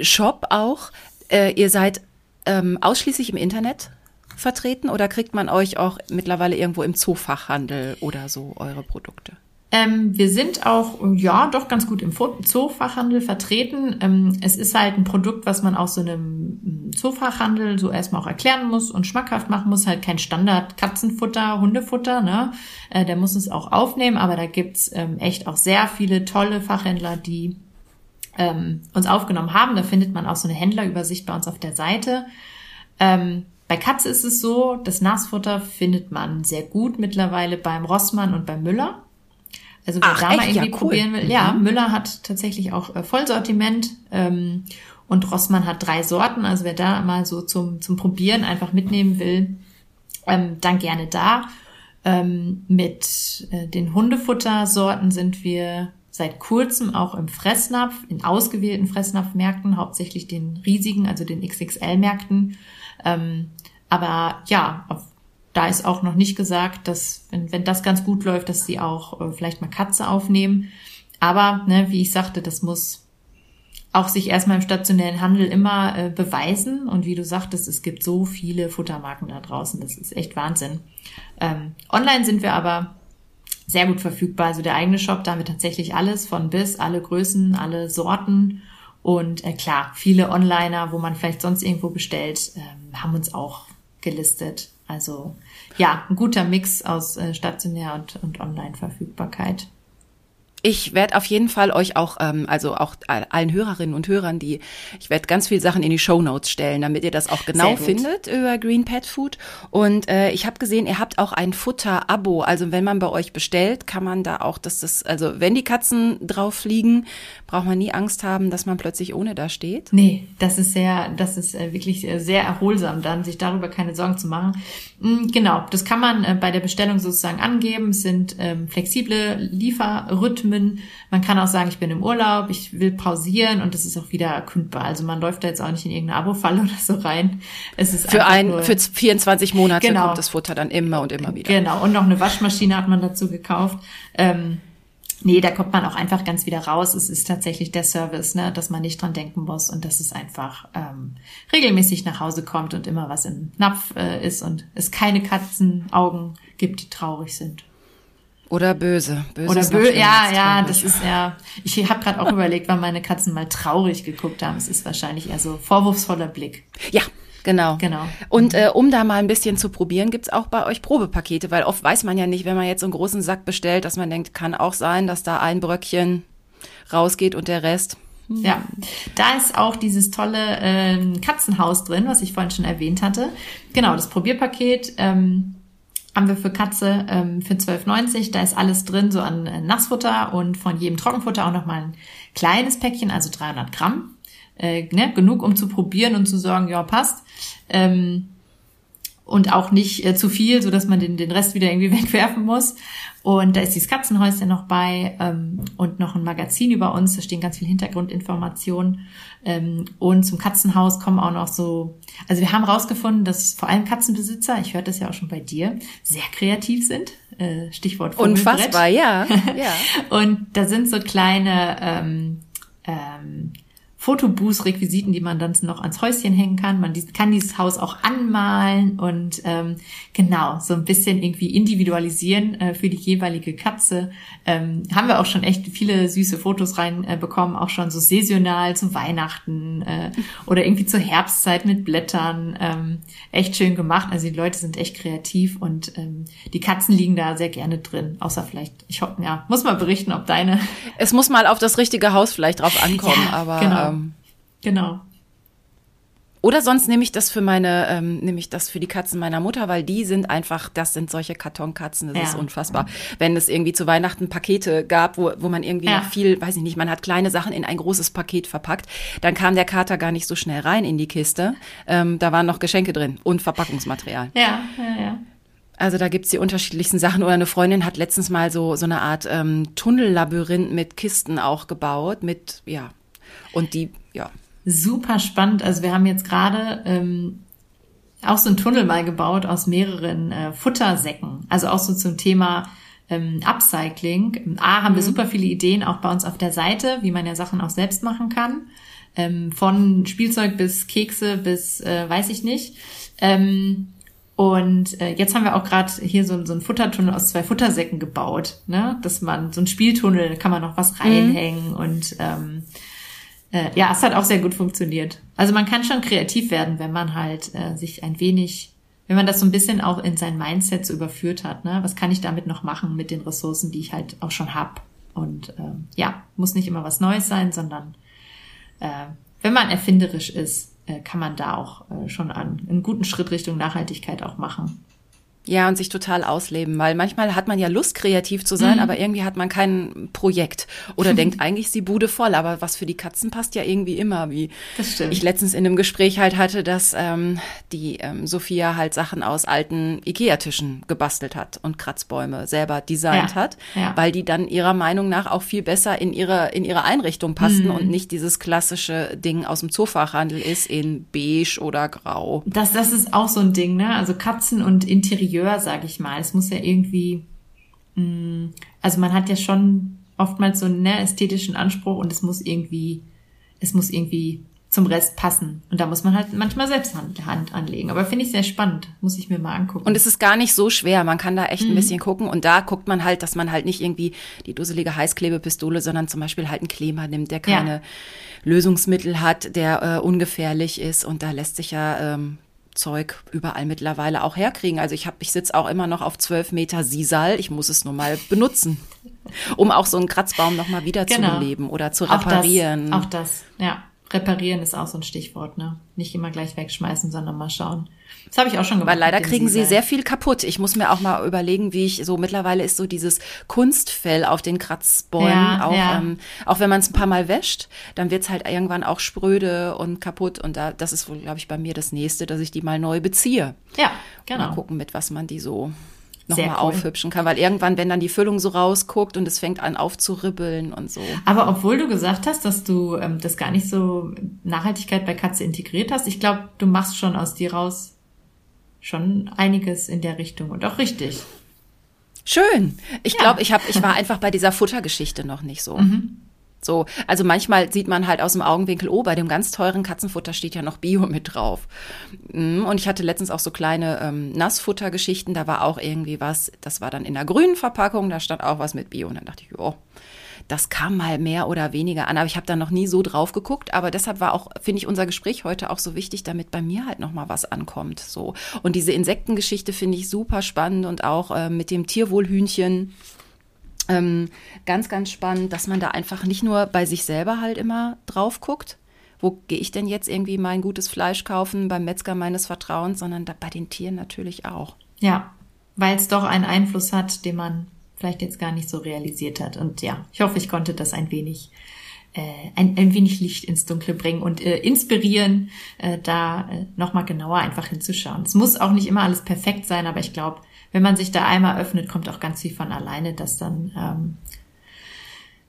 Shop auch. Äh, ihr seid ähm, ausschließlich im Internet vertreten oder kriegt man euch auch mittlerweile irgendwo im Zoofachhandel oder so eure Produkte? Ähm, wir sind auch, ja, doch ganz gut im Zoofachhandel vertreten. Ähm, es ist halt ein Produkt, was man auch so einem Zoofachhandel so erstmal auch erklären muss und schmackhaft machen muss. Halt kein Standard Katzenfutter, Hundefutter, ne? Äh, der muss es auch aufnehmen, aber da gibt's ähm, echt auch sehr viele tolle Fachhändler, die ähm, uns aufgenommen haben. Da findet man auch so eine Händlerübersicht bei uns auf der Seite. Ähm, bei Katze ist es so, das Nassfutter findet man sehr gut mittlerweile beim Rossmann und beim Müller. Also wer Ach, da mal irgendwie ja, cool. probieren will. Mhm. Ja, Müller hat tatsächlich auch äh, Vollsortiment ähm, und Rossmann hat drei Sorten. Also wer da mal so zum, zum Probieren einfach mitnehmen will, ähm, dann gerne da. Ähm, mit äh, den Hundefuttersorten sind wir seit kurzem auch im Fressnapf, in ausgewählten Fressnapfmärkten, hauptsächlich den riesigen, also den XXL-Märkten. Ähm, aber ja, auf da ist auch noch nicht gesagt, dass, wenn, wenn das ganz gut läuft, dass sie auch äh, vielleicht mal Katze aufnehmen. Aber, ne, wie ich sagte, das muss auch sich erstmal im stationären Handel immer äh, beweisen. Und wie du sagtest, es gibt so viele Futtermarken da draußen. Das ist echt Wahnsinn. Ähm, online sind wir aber sehr gut verfügbar. Also der eigene Shop, da haben wir tatsächlich alles von bis, alle Größen, alle Sorten. Und äh, klar, viele Onliner, wo man vielleicht sonst irgendwo bestellt, äh, haben uns auch gelistet. Also ja, ein guter Mix aus äh, stationär und, und Online-Verfügbarkeit. Ich werde auf jeden Fall euch auch, ähm, also auch allen Hörerinnen und Hörern, die, ich werde ganz viel Sachen in die Show Notes stellen, damit ihr das auch genau findet über Green Pet Food. Und äh, ich habe gesehen, ihr habt auch ein Futter-Abo. Also wenn man bei euch bestellt, kann man da auch, dass das, also wenn die Katzen drauf liegen, braucht man nie Angst haben, dass man plötzlich ohne da steht. Nee, das ist sehr, das ist äh, wirklich sehr erholsam, dann sich darüber keine Sorgen zu machen. Mm, genau, das kann man äh, bei der Bestellung sozusagen angeben. Es sind ähm, flexible Lieferrhythmen Filmen. Man kann auch sagen, ich bin im Urlaub, ich will pausieren und das ist auch wieder kündbar. Also man läuft da jetzt auch nicht in irgendeine Abo-Falle oder so rein. Es ist für ein, nur, für 24 Monate genau, kommt das Futter dann immer und immer wieder. Genau. Und noch eine Waschmaschine hat man dazu gekauft. Ähm, Nee, da kommt man auch einfach ganz wieder raus. Es ist tatsächlich der Service, ne, dass man nicht dran denken muss und dass es einfach ähm, regelmäßig nach Hause kommt und immer was im Napf äh, ist und es keine Katzenaugen gibt, die traurig sind. Oder böse. böse Oder böse, ja, ja, das ist ja. Ich habe gerade auch überlegt, wann meine Katzen mal traurig geguckt haben. Es ist wahrscheinlich eher so vorwurfsvoller Blick. Ja, Genau. genau. Und äh, um da mal ein bisschen zu probieren, gibt's auch bei euch Probepakete, weil oft weiß man ja nicht, wenn man jetzt so einen großen Sack bestellt, dass man denkt, kann auch sein, dass da ein Bröckchen rausgeht und der Rest. Hm. Ja, da ist auch dieses tolle ähm, Katzenhaus drin, was ich vorhin schon erwähnt hatte. Genau, das Probierpaket. Ähm, haben wir für Katze ähm, für 12,90. Da ist alles drin, so an äh, Nassfutter und von jedem Trockenfutter auch nochmal ein kleines Päckchen, also 300 Gramm. Äh, ne, genug, um zu probieren und zu sagen, ja, passt. Ähm, und auch nicht äh, zu viel, so dass man den, den Rest wieder irgendwie wegwerfen muss. Und da ist dieses Katzenhäuschen noch bei ähm, und noch ein Magazin über uns. Da stehen ganz viel Hintergrundinformationen. Ähm, und zum Katzenhaus kommen auch noch so, also wir haben rausgefunden, dass vor allem Katzenbesitzer, ich höre das ja auch schon bei dir, sehr kreativ sind. Äh, Stichwort. Unfassbar, ja. ja. und da sind so kleine ähm, ähm, Fotobooth-Requisiten, die man dann noch ans Häuschen hängen kann. Man kann dieses Haus auch anmalen und ähm, genau so ein bisschen irgendwie individualisieren äh, für die jeweilige Katze. Ähm, haben wir auch schon echt viele süße Fotos reinbekommen, äh, auch schon so saisonal zu Weihnachten äh, oder irgendwie zur Herbstzeit mit Blättern. Ähm, echt schön gemacht. Also die Leute sind echt kreativ und ähm, die Katzen liegen da sehr gerne drin. Außer vielleicht, ich hoffe, ja, muss mal berichten, ob deine. Es muss mal auf das richtige Haus vielleicht drauf ankommen, ja, aber. Genau. Ähm Genau. Oder sonst nehme ich das für meine, ähm, nehme ich das für die Katzen meiner Mutter, weil die sind einfach, das sind solche Kartonkatzen, das ja. ist unfassbar. Wenn es irgendwie zu Weihnachten Pakete gab, wo, wo man irgendwie ja. noch viel, weiß ich nicht, man hat kleine Sachen in ein großes Paket verpackt, dann kam der Kater gar nicht so schnell rein in die Kiste. Ähm, da waren noch Geschenke drin und Verpackungsmaterial. Ja, ja, ja. Also da gibt's die unterschiedlichsten Sachen. Oder eine Freundin hat letztens mal so, so eine Art ähm, Tunnellabyrinth mit Kisten auch gebaut, mit, ja. Und die, ja, super spannend. Also wir haben jetzt gerade ähm, auch so einen Tunnel mal gebaut aus mehreren äh, Futtersäcken. Also auch so zum Thema ähm, Upcycling. A, haben mhm. wir super viele Ideen auch bei uns auf der Seite, wie man ja Sachen auch selbst machen kann. Ähm, von Spielzeug bis Kekse bis äh, weiß ich nicht. Ähm, und äh, jetzt haben wir auch gerade hier so, so einen Futtertunnel aus zwei Futtersäcken gebaut, ne? Dass man so ein Spieltunnel, da kann man noch was mhm. reinhängen mhm. und ähm, äh, ja, es hat auch sehr gut funktioniert. Also man kann schon kreativ werden, wenn man halt äh, sich ein wenig, wenn man das so ein bisschen auch in sein Mindset so überführt hat. Ne? Was kann ich damit noch machen mit den Ressourcen, die ich halt auch schon hab? Und äh, ja, muss nicht immer was Neues sein, sondern äh, wenn man erfinderisch ist, äh, kann man da auch äh, schon an, einen guten Schritt Richtung Nachhaltigkeit auch machen. Ja, und sich total ausleben, weil manchmal hat man ja Lust, kreativ zu sein, mhm. aber irgendwie hat man kein Projekt oder denkt eigentlich, sie Bude voll, aber was für die Katzen passt ja irgendwie immer, wie ich letztens in einem Gespräch halt hatte, dass ähm, die ähm, Sophia halt Sachen aus alten Ikea-Tischen gebastelt hat und Kratzbäume selber designt ja. hat, ja. weil die dann ihrer Meinung nach auch viel besser in ihre, in ihre Einrichtung passten mhm. und nicht dieses klassische Ding aus dem Zoofachhandel ist in beige oder grau. Das, das ist auch so ein Ding, ne? Also Katzen und Interieur Interieur, sage ich mal. Es muss ja irgendwie, mh, mm, also man hat ja schon oftmals so einen ne, ästhetischen Anspruch und es muss irgendwie, es muss irgendwie zum Rest passen. Und da muss man halt manchmal selbst Hand, Hand anlegen. Aber finde ich sehr spannend. Muss ich mir mal angucken. Und es ist gar nicht so schwer. Man kann da echt mhm. ein bisschen gucken. Und da guckt man halt, dass man halt nicht irgendwie die dusselige Heißklebepistole, sondern zum Beispiel halt einen Kleber nimmt, der keine ja. Lösungsmittel hat, der äh, ungefährlich ist. Und da lässt sich ja ähm, Zeug überall mittlerweile auch herkriegen. Also ich habe, ich sitze auch immer noch auf zwölf Meter Sisal. Ich muss es nur mal benutzen, um auch so einen Kratzbaum noch mal wieder genau. zu beleben oder zu reparieren. Auch das, auch das, ja. Reparieren ist auch so ein Stichwort, ne? Nicht immer gleich wegschmeißen, sondern mal schauen. Das habe ich auch schon gemacht. Weil leider kriegen sie sehr viel kaputt. Ich muss mir auch mal überlegen, wie ich so mittlerweile ist so dieses Kunstfell auf den Kratzbäumen, ja, auch, ja. Ähm, auch wenn man es ein paar Mal wäscht, dann wird's halt irgendwann auch spröde und kaputt. Und da, das ist wohl, glaube ich, bei mir das nächste, dass ich die mal neu beziehe. Ja, genau. Mal gucken, mit was man die so nochmal cool. aufhübschen kann, weil irgendwann, wenn dann die Füllung so rausguckt und es fängt an aufzuribbeln und so. Aber obwohl du gesagt hast, dass du ähm, das gar nicht so Nachhaltigkeit bei Katze integriert hast, ich glaube, du machst schon aus dir raus schon einiges in der Richtung und auch richtig. Schön. Ich ja. glaube, ich habe, ich war einfach bei dieser Futtergeschichte noch nicht so. Mhm. So, also manchmal sieht man halt aus dem Augenwinkel, oh, bei dem ganz teuren Katzenfutter steht ja noch Bio mit drauf. Mm, und ich hatte letztens auch so kleine ähm, Nassfuttergeschichten, da war auch irgendwie was, das war dann in der grünen Verpackung, da stand auch was mit Bio. Und dann dachte ich, oh, das kam mal mehr oder weniger an, aber ich habe da noch nie so drauf geguckt. Aber deshalb war auch, finde ich, unser Gespräch heute auch so wichtig, damit bei mir halt noch mal was ankommt. So und diese Insektengeschichte finde ich super spannend und auch äh, mit dem Tierwohlhühnchen. Ähm, ganz, ganz spannend, dass man da einfach nicht nur bei sich selber halt immer drauf guckt, wo gehe ich denn jetzt irgendwie mein gutes Fleisch kaufen beim Metzger meines Vertrauens, sondern da, bei den Tieren natürlich auch. Ja, weil es doch einen Einfluss hat, den man vielleicht jetzt gar nicht so realisiert hat. Und ja, ich hoffe, ich konnte das ein wenig äh, ein, ein wenig Licht ins Dunkle bringen und äh, inspirieren, äh, da äh, nochmal genauer einfach hinzuschauen. Es muss auch nicht immer alles perfekt sein, aber ich glaube, wenn man sich da einmal öffnet, kommt auch ganz viel von alleine, dass dann, ähm,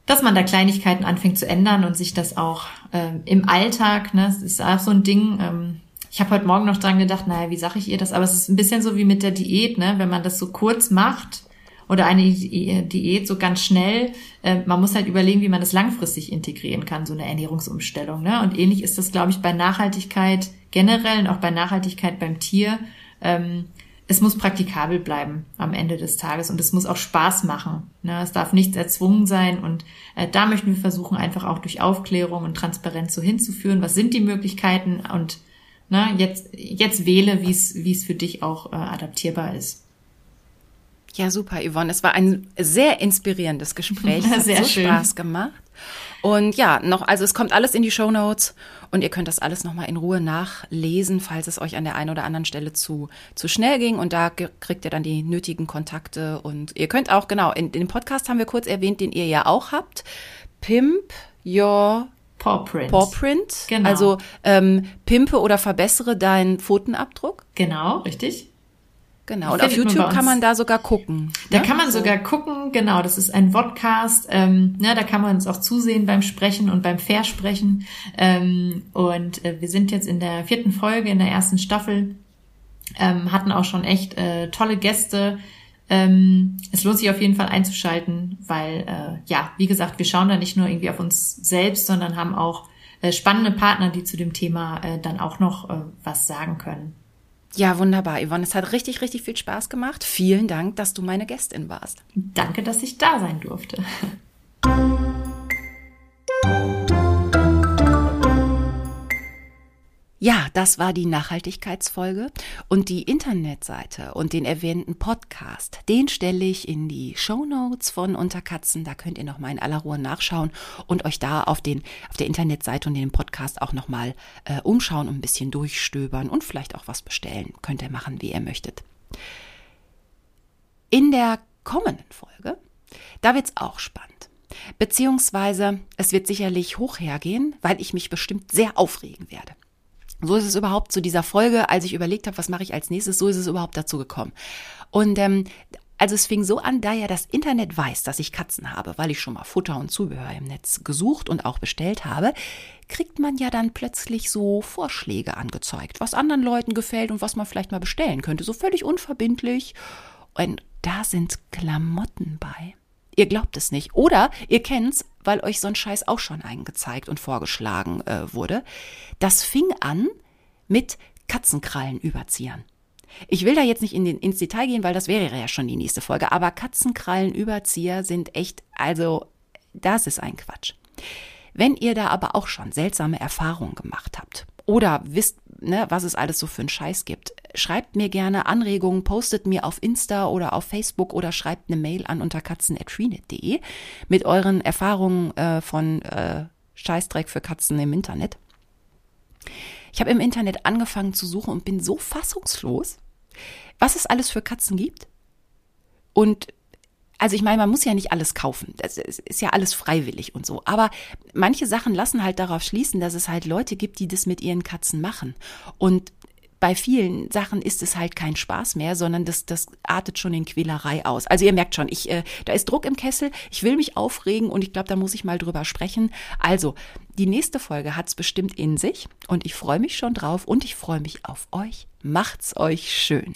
dass man da Kleinigkeiten anfängt zu ändern und sich das auch ähm, im Alltag, ne, das ist auch so ein Ding, ähm, ich habe heute Morgen noch dran gedacht, naja, wie sage ich ihr das? Aber es ist ein bisschen so wie mit der Diät, ne? Wenn man das so kurz macht oder eine Diät so ganz schnell, äh, man muss halt überlegen, wie man das langfristig integrieren kann, so eine Ernährungsumstellung. Ne? Und ähnlich ist das, glaube ich, bei Nachhaltigkeit generell und auch bei Nachhaltigkeit beim Tier. Ähm, es muss praktikabel bleiben am Ende des Tages und es muss auch Spaß machen. Ne? Es darf nichts erzwungen sein und äh, da möchten wir versuchen, einfach auch durch Aufklärung und Transparenz so hinzuführen. Was sind die Möglichkeiten und ne, jetzt, jetzt wähle, wie es wie es für dich auch äh, adaptierbar ist. Ja, super, Yvonne. Es war ein sehr inspirierendes Gespräch. Es hat sehr so schön. Spaß gemacht. Und ja, noch, also es kommt alles in die Show Notes und ihr könnt das alles nochmal in Ruhe nachlesen, falls es euch an der einen oder anderen Stelle zu, zu schnell ging. Und da kriegt ihr dann die nötigen Kontakte. Und ihr könnt auch, genau, in, in dem Podcast haben wir kurz erwähnt, den ihr ja auch habt. Pimp Your Pawprint. Pawprint. Genau. Also ähm, pimpe oder verbessere deinen Pfotenabdruck. Genau, richtig. Genau, und auf YouTube kann man da sogar gucken. Da ne? kann man sogar gucken, genau, das ist ein Vodcast, ähm, ja, da kann man uns auch zusehen beim Sprechen und beim Versprechen. Ähm, und äh, wir sind jetzt in der vierten Folge, in der ersten Staffel, ähm, hatten auch schon echt äh, tolle Gäste. Ähm, es lohnt sich auf jeden Fall einzuschalten, weil, äh, ja, wie gesagt, wir schauen da nicht nur irgendwie auf uns selbst, sondern haben auch äh, spannende Partner, die zu dem Thema äh, dann auch noch äh, was sagen können. Ja, wunderbar, Yvonne. Es hat richtig, richtig viel Spaß gemacht. Vielen Dank, dass du meine Gästin warst. Danke, dass ich da sein durfte. Ja, das war die Nachhaltigkeitsfolge und die Internetseite und den erwähnten Podcast, den stelle ich in die Show Notes von Unterkatzen. Da könnt ihr noch mal in aller Ruhe nachschauen und euch da auf den auf der Internetseite und den Podcast auch noch mal äh, umschauen und ein bisschen durchstöbern und vielleicht auch was bestellen. Könnt ihr machen, wie ihr möchtet. In der kommenden Folge, da wird's auch spannend. Beziehungsweise es wird sicherlich hoch hergehen, weil ich mich bestimmt sehr aufregen werde. So ist es überhaupt zu dieser Folge, als ich überlegt habe, was mache ich als nächstes, so ist es überhaupt dazu gekommen. Und ähm, also es fing so an, da ja das Internet weiß, dass ich Katzen habe, weil ich schon mal Futter und Zubehör im Netz gesucht und auch bestellt habe, kriegt man ja dann plötzlich so Vorschläge angezeigt, was anderen Leuten gefällt und was man vielleicht mal bestellen könnte, so völlig unverbindlich. Und da sind Klamotten bei. Ihr glaubt es nicht. Oder ihr kennt's, weil euch so ein Scheiß auch schon eingezeigt und vorgeschlagen äh, wurde. Das fing an mit Katzenkrallenüberziehern. Ich will da jetzt nicht in den, ins Detail gehen, weil das wäre ja schon die nächste Folge. Aber Katzenkrallenüberzieher sind echt, also, das ist ein Quatsch. Wenn ihr da aber auch schon seltsame Erfahrungen gemacht habt oder wisst, ne, was es alles so für einen Scheiß gibt, schreibt mir gerne Anregungen, postet mir auf Insta oder auf Facebook oder schreibt eine Mail an unter katzen.freenet.de mit euren Erfahrungen äh, von äh, Scheißdreck für Katzen im Internet. Ich habe im Internet angefangen zu suchen und bin so fassungslos, was es alles für Katzen gibt. Und also ich meine, man muss ja nicht alles kaufen. Das ist ja alles freiwillig und so. Aber manche Sachen lassen halt darauf schließen, dass es halt Leute gibt, die das mit ihren Katzen machen. Und bei vielen Sachen ist es halt kein Spaß mehr, sondern das, das artet schon in Quälerei aus. Also ihr merkt schon, ich, äh, da ist Druck im Kessel, ich will mich aufregen und ich glaube, da muss ich mal drüber sprechen. Also, die nächste Folge hat's bestimmt in sich und ich freue mich schon drauf und ich freue mich auf euch. Macht's euch schön.